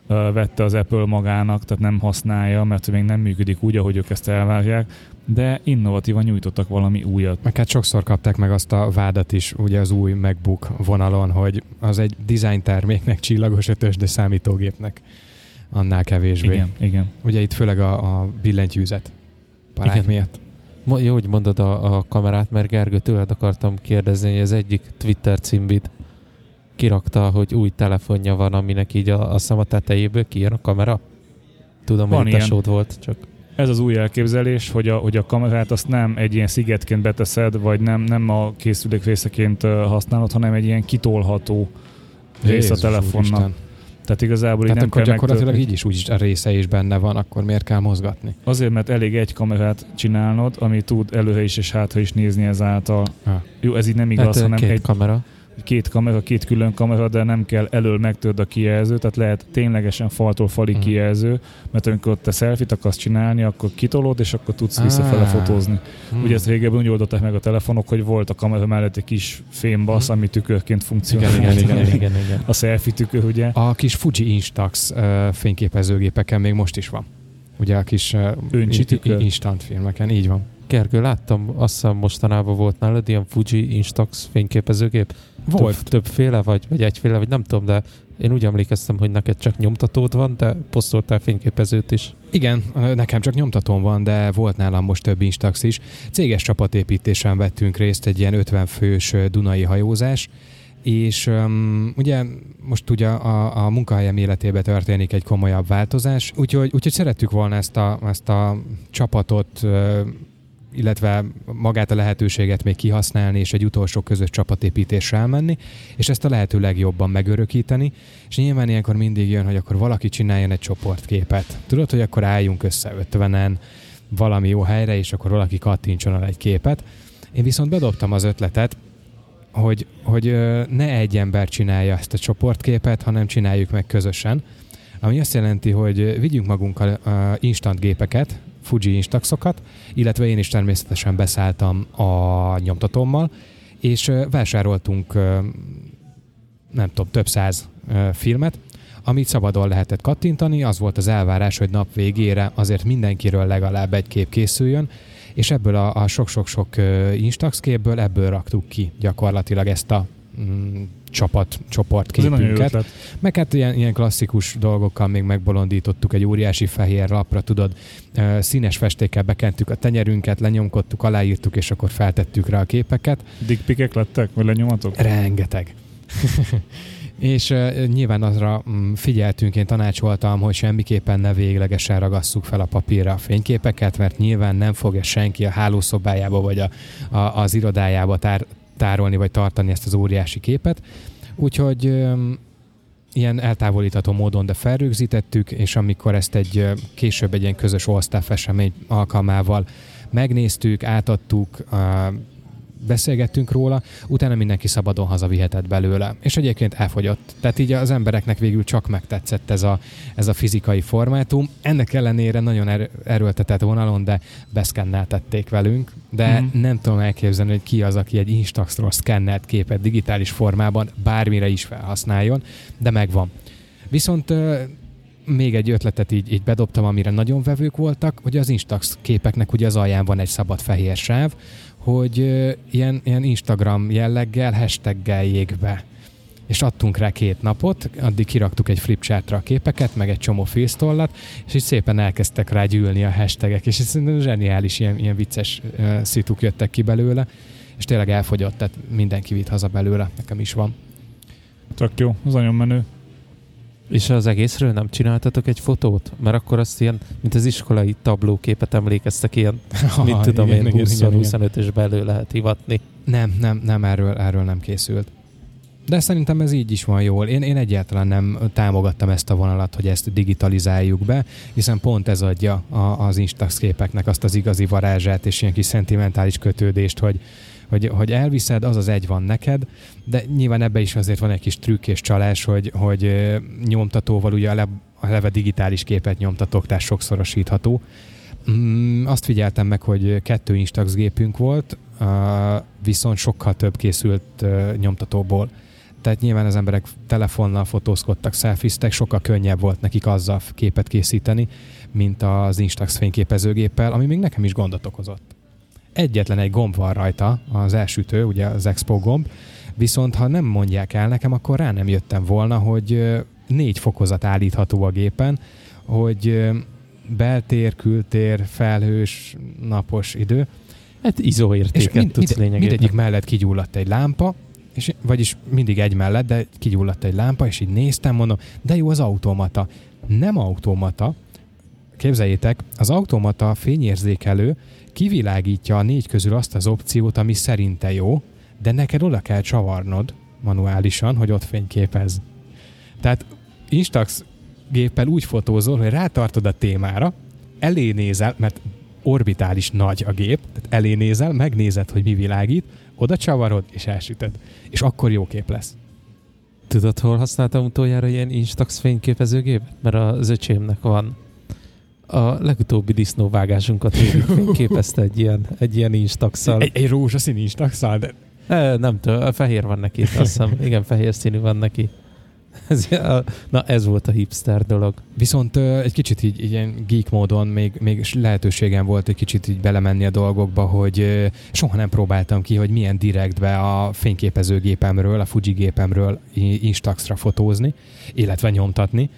vette az Apple magának, tehát nem használja, mert még nem működik úgy, ahogy ők ezt elvárják, de innovatívan nyújtottak valami újat. Meg hát sokszor kapták meg azt a vádat is ugye az új MacBook vonalon, hogy az egy design terméknek csillagos ötös, de számítógépnek annál kevésbé. Igen, igen. Ugye itt főleg a, a billentyűzet parák igen. miatt. Jó, hogy mondod a, a kamerát, mert Gergő, tőled akartam kérdezni, hogy az egyik Twitter címbit kirakta, hogy új telefonja van, aminek így a, a szem a tetejéből kijön a kamera? tudom, Van hogy ilyen. tesód volt, csak Ez az új elképzelés, hogy a, hogy a kamerát azt nem egy ilyen szigetként beteszed, vagy nem, nem a készülék részeként használod, hanem egy ilyen kitolható rész a telefonnak. Úristen. Tehát igazából így Tehát nem akkor kell gyakorlatilag megtölteni. így is úgy is a része is benne van, akkor miért kell mozgatni? Azért, mert elég egy kamerát csinálnod, ami tud előre is és hátra is nézni ezáltal. Ah. Jó, ez így nem igaz, hát, hanem két egy, kamera. Két kamera, két külön kamera, de nem kell elől megtörd a kijelző, tehát lehet ténylegesen faltól falig Mhm. kijelző, mert amikor te selfit akarsz csinálni, akkor kitolod, és akkor tudsz Ah. visszafele fotózni. Hmm. Ugye ezt régebben úgy oldották meg a telefonok, hogy volt a kamera mellett egy kis fémbasz, Mhm. ami tükörként funkcionál. igen, igen, igen. igen, igen. A selfie tükör, ugye? A kis Fuji Instax uh, fényképezőgépeken még most is van. Ugye a kis uh, instant filmeken, így van. Gergő, láttam, azt hiszem mostanában volt nálad ilyen Fuji Instax fényképezőgép. Volt. Több, többféle, vagy, vagy egyféle, vagy nem tudom, de én úgy emlékeztem, hogy neked csak nyomtatód van, de posztoltál fényképezőt is. Igen, nekem csak nyomtatón van, de volt nálam most több Instax is. Céges csapatépítésen vettünk részt egy ilyen 50 fős Dunai hajózás, és um, ugye most ugye a, a munkahelyem életébe történik egy komolyabb változás, úgyhogy, úgyhogy szerettük volna ezt a, ezt a csapatot illetve magát a lehetőséget még kihasználni, és egy utolsó közös csapatépítésre elmenni, és ezt a lehető legjobban megörökíteni, és nyilván ilyenkor mindig jön, hogy akkor valaki csináljon egy csoportképet. Tudod, hogy akkor álljunk össze ötvenen valami jó helyre, és akkor valaki kattintson el egy képet. Én viszont bedobtam az ötletet, hogy, hogy ne egy ember csinálja ezt a csoportképet, hanem csináljuk meg közösen. Ami azt jelenti, hogy vigyünk magunkkal instant gépeket, Fuji Instaxokat, illetve én is természetesen beszálltam a nyomtatómmal, és vásároltunk nem tudom, több száz filmet, amit szabadon lehetett kattintani, az volt az elvárás, hogy nap végére azért mindenkiről legalább egy kép készüljön, és ebből a, sok-sok-sok Instax képből ebből raktuk ki gyakorlatilag ezt a mm, csapat, csoport Ez egy nagyon jó képünket. ötlet. Meg hát ilyen, ilyen klasszikus dolgokkal még megbolondítottuk egy óriási fehér lapra, tudod, színes festékkel bekentük a tenyerünket, lenyomkodtuk, aláírtuk, és akkor feltettük rá a képeket. Dickpikek lettek, vagy lenyomatok? Rengeteg. és uh, nyilván azra mm, figyeltünk, én tanácsoltam, hogy semmiképpen ne véglegesen ragasszuk fel a papírra a fényképeket, mert nyilván nem fogja senki a hálószobájába vagy a, a, az irodájába tár, tárolni vagy tartani ezt az óriási képet. Úgyhogy ilyen eltávolítható módon, de felrögzítettük, és amikor ezt egy később egy ilyen közös all esemény alkalmával megnéztük, átadtuk, beszélgettünk róla, utána mindenki szabadon hazavihetett belőle. És egyébként elfogyott. Tehát így az embereknek végül csak megtetszett ez a, ez a fizikai formátum. Ennek ellenére nagyon er- erőltetett vonalon, de beszkenneltették velünk, de Mhm. nem tudom elképzelni, hogy ki az, aki egy Instaxról szkennelt képet digitális formában bármire is felhasználjon, de megvan. Viszont még egy ötletet így, így bedobtam, amire nagyon vevők voltak, hogy az Instax képeknek ugye az alján van egy szabad fehér sáv, hogy ilyen, ilyen Instagram jelleggel, hashtaggel jég be. És adtunk rá két napot, addig kiraktuk egy flipchartra a képeket, meg egy csomó filztollat, és így szépen elkezdtek rá gyűlni a hashtagek, és ez zseniális, ilyen, ilyen vicces uh, szituk jöttek ki belőle, és tényleg elfogyott, tehát mindenki vitt haza belőle, nekem is van. Tök jó, az nagyon menő. És az egészről nem csináltatok egy fotót? Mert akkor azt ilyen, mint az iskolai tablóképet emlékeztek, ilyen, mit Ah, tudom én, igen, igen, igen. 20-25-ös belül lehet hivatni. Nem, nem, nem erről, erről nem készült. De szerintem ez így is van jól. Én, én egyáltalán nem támogattam ezt a vonalat, hogy ezt digitalizáljuk be, hiszen pont ez adja a, az Instax képeknek azt az igazi varázsát és ilyen kis szentimentális kötődést, hogy, hogy, hogy elviszed, az az egy van neked, de nyilván ebbe is azért van egy kis trükk és csalás, hogy, hogy nyomtatóval ugye eleve, eleve digitális képet nyomtatok, tehát sokszorosítható. Mm, azt figyeltem meg, hogy kettő Instax gépünk volt, viszont sokkal több készült nyomtatóból. Tehát nyilván az emberek telefonnal fotózkodtak, szelfiztek, sokkal könnyebb volt nekik azzal képet készíteni, mint az Instax fényképezőgéppel, ami még nekem is gondot okozott. Egyetlen egy gomb van rajta, az elsütő, ugye az Expo gomb, viszont ha nem mondják el nekem, akkor rá nem jöttem volna, hogy négy fokozat állítható a gépen, hogy beltér, kültér, felhős, napos idő, Hát izó és értéket mind, tudsz mind, lényegében. mindegyik mellett kigyulladt egy lámpa, és, vagyis mindig egy mellett, de kigyulladt egy lámpa, és így néztem, mondom, de jó az automata. Nem automata, Képzeljétek, az automata fényérzékelő kivilágítja a négy közül azt az opciót, ami szerinte jó, de neked oda kell csavarnod manuálisan, hogy ott fényképez. Tehát Instax géppel úgy fotózol, hogy rátartod a témára, elé nézel, mert orbitális nagy a gép, tehát elé nézel, megnézed, hogy mi világít, oda csavarod, és elsütöd. És akkor jó kép lesz. Tudod, hol használtam utoljára ilyen Instax fényképezőgépet? Mert az öcsémnek van. A legutóbbi disznóvágásunkat fényképezte egy ilyen, egy ilyen Instax-szal. Egy, egy rózsaszín instax de E, nem tudom, fehér van neki, azt hiszem. Igen, fehér színű van neki. Ez, na, ez volt a hipster dolog. Viszont egy kicsit így, így ilyen geek módon még, még lehetőségem volt egy kicsit így belemenni a dolgokba, hogy soha nem próbáltam ki, hogy milyen direktbe a fényképezőgépemről, a Fuji gépemről Instaxra fotózni, illetve nyomtatni.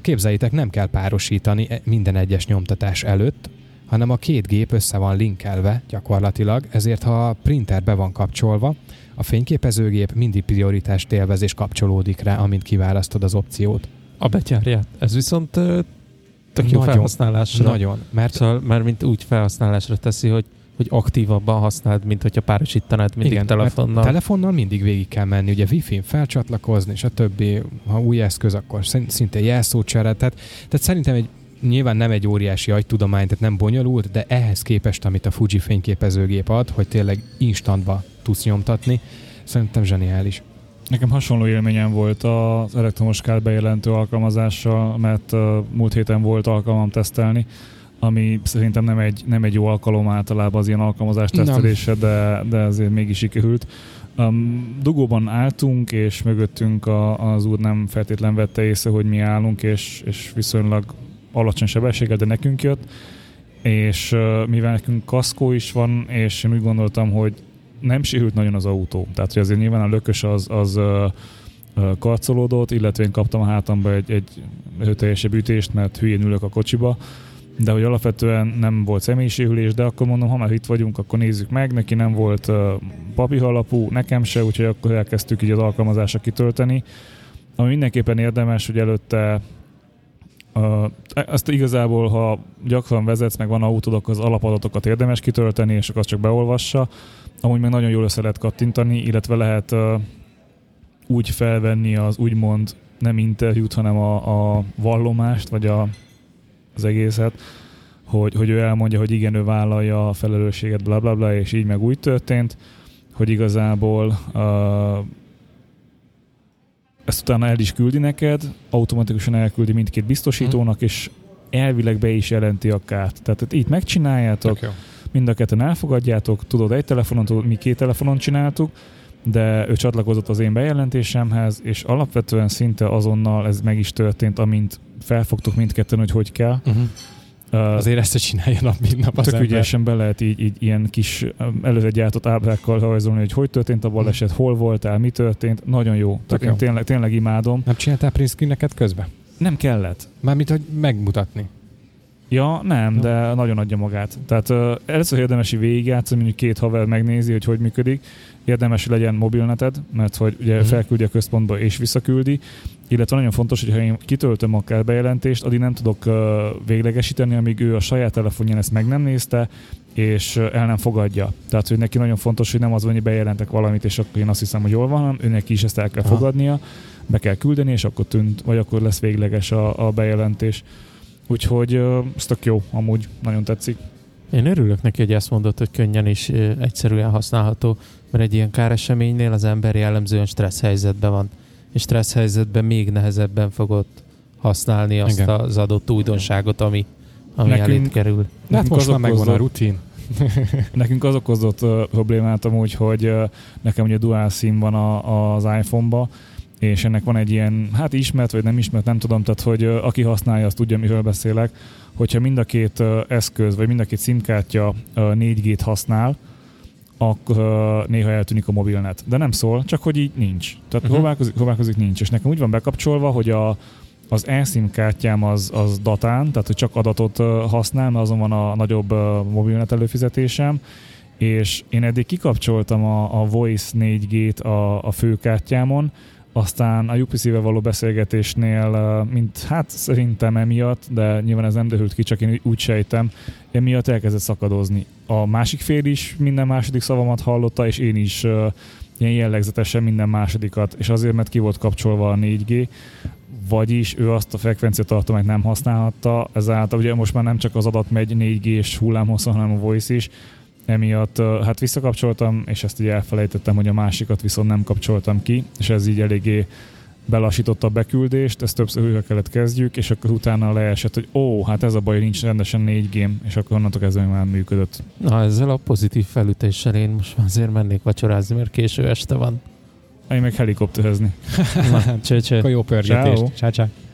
Képzeljétek, nem kell párosítani e- minden egyes nyomtatás előtt, hanem a két gép össze van linkelve gyakorlatilag, ezért ha a printer be van kapcsolva, a fényképezőgép mindig prioritást élvez és kapcsolódik rá, amint kiválasztod az opciót. A betyárját. Ez viszont tök jó Nagyon, felhasználásra. Nagyon, mert Szóval már mint úgy felhasználásra teszi, hogy, hogy aktívabban használd, mint hogyha párosítanád mindig Igen, telefonnal. telefonnal mindig végig kell menni, ugye wifi-n felcsatlakozni, és a többi, ha új eszköz, akkor szin- szintén jelszócsere. Tehát, tehát szerintem egy nyilván nem egy óriási agytudomány, tehát nem bonyolult, de ehhez képest, amit a Fuji fényképezőgép ad, hogy tényleg instantba tudsz nyomtatni, szerintem zseniális. Nekem hasonló élményem volt az elektromos kár bejelentő alkalmazással, mert múlt héten volt alkalmam tesztelni, ami szerintem nem egy, nem egy jó alkalom általában az ilyen alkalmazás tesztelése, de, de azért mégis sikerült. Um, dugóban álltunk, és mögöttünk a, az úr nem feltétlen vette észre, hogy mi állunk, és, és viszonylag alacsony sebességgel, de nekünk jött, és uh, mivel nekünk kaszkó is van, és én úgy gondoltam, hogy nem sérült nagyon az autó. Tehát, hogy azért nyilván a lökös az, az ö, karcolódott, illetve én kaptam a hátamba egy, egy hőteljesebb ütést, mert hülyén ülök a kocsiba, de hogy alapvetően nem volt személyiségülés, de akkor mondom, ha már itt vagyunk, akkor nézzük meg, neki nem volt uh, papír alapú, nekem se, úgyhogy akkor elkezdtük így az alkalmazásra kitölteni. Ami mindenképpen érdemes, hogy előtte Uh, azt igazából, ha gyakran vezetsz, meg van autód, akkor az alapadatokat érdemes kitölteni, és akkor azt csak beolvassa. Amúgy meg nagyon jól össze lehet kattintani, illetve lehet úgy felvenni az úgymond nem interjút, hanem a, a vallomást, vagy a, az egészet, hogy, hogy ő elmondja, hogy igen, ő vállalja a felelősséget, bla bla bla, és így meg úgy történt, hogy igazából uh, ezt utána el is küldi neked, automatikusan elküldi mindkét biztosítónak, és elvileg be is jelenti a kárt. Tehát itt megcsináljátok, mind a ketten elfogadjátok, tudod egy telefonon, tudod, mi két telefonon csináltuk, de ő csatlakozott az én bejelentésemhez, és alapvetően szinte azonnal ez meg is történt, amint felfogtuk mindketten, hogy hogy kell. Uh-huh. Uh, Azért ezt se csinálja nap, mint nap az Tök ember. ügyesen be lehet így, így ilyen kis um, előre gyártott ábrákkal rajzolni, hogy hogy történt a baleset, hol voltál, mi történt. Nagyon jó. Tehát jó. én tényleg, tényleg imádom. Nem csináltál print screeneket közben? Nem kellett. Mármint, hogy megmutatni. Ja, nem, Jó. de nagyon adja magát. Tehát uh, először érdemes így végigjátszani, mondjuk két haver megnézi, hogy hogy működik. Érdemes, legyen mobilneted, mert hogy ugye Mhm. felküldi a központba és visszaküldi. Illetve nagyon fontos, hogy ha én kitöltöm akár bejelentést, addig nem tudok uh, véglegesíteni, amíg ő a saját telefonján ezt meg nem nézte, és el nem fogadja. Tehát, hogy neki nagyon fontos, hogy nem az van, hogy bejelentek valamit, és akkor én azt hiszem, hogy jól van, hanem őnek is ezt el kell Aha. fogadnia, be kell küldeni, és akkor tűnt, vagy akkor lesz végleges a, a bejelentés. Úgyhogy uh, ez tök jó, amúgy nagyon tetszik. Én örülök neki, hogy ezt mondod, hogy könnyen és egyszerűen használható, mert egy ilyen káreseménynél az ember jellemzően stressz helyzetben van, és stressz helyzetben még nehezebben fogod használni azt Igen. az adott újdonságot, ami, ami Nekünk- elét kerül. De hát Nekünk most az már megvan a rutin. Nekünk az okozott uh, problémát amúgy, hogy uh, nekem ugye dual SIM van a, az iPhone-ba, és ennek van egy ilyen, hát ismert vagy nem ismert, nem tudom, tehát hogy aki használja, azt tudja, miről beszélek, hogyha mind a két eszköz, vagy mind a két SIM-kártya uh, 4G-t használ, akkor néha eltűnik a mobilnet. De nem szól, csak hogy így nincs. Tehát uh-huh. próbálkozik, próbálkozik, nincs. És nekem úgy van bekapcsolva, hogy a, az eSIM kártyám az, az datán, tehát hogy csak adatot használ, mert azon van a nagyobb mobilnet előfizetésem, és én eddig kikapcsoltam a, a Voice 4G-t a, a főkártyámon, aztán a UPC-vel való beszélgetésnél, mint hát szerintem emiatt, de nyilván ez nem derült ki, csak én úgy sejtem, emiatt elkezdett szakadozni. A másik fél is minden második szavamat hallotta, és én is ilyen jellegzetesen minden másodikat, és azért, mert ki volt kapcsolva a 4G, vagyis ő azt a frekvenciatartományt nem használhatta, ezáltal ugye most már nem csak az adat megy 4G-s hullámhosszon, hanem a voice is, emiatt hát visszakapcsoltam, és ezt így elfelejtettem, hogy a másikat viszont nem kapcsoltam ki, és ez így eléggé belassította a beküldést, ezt többször újra kellett kezdjük, és akkor utána leesett, hogy ó, hát ez a baj, nincs rendesen 4 game, és akkor onnantól kezdve már működött. Na, ezzel a pozitív felütéssel én most azért mennék vacsorázni, mert késő este van. Én meg helikopterezni. Na, cső, cső. Akkor jó pörgetést. Ciao. Ciao, ciao.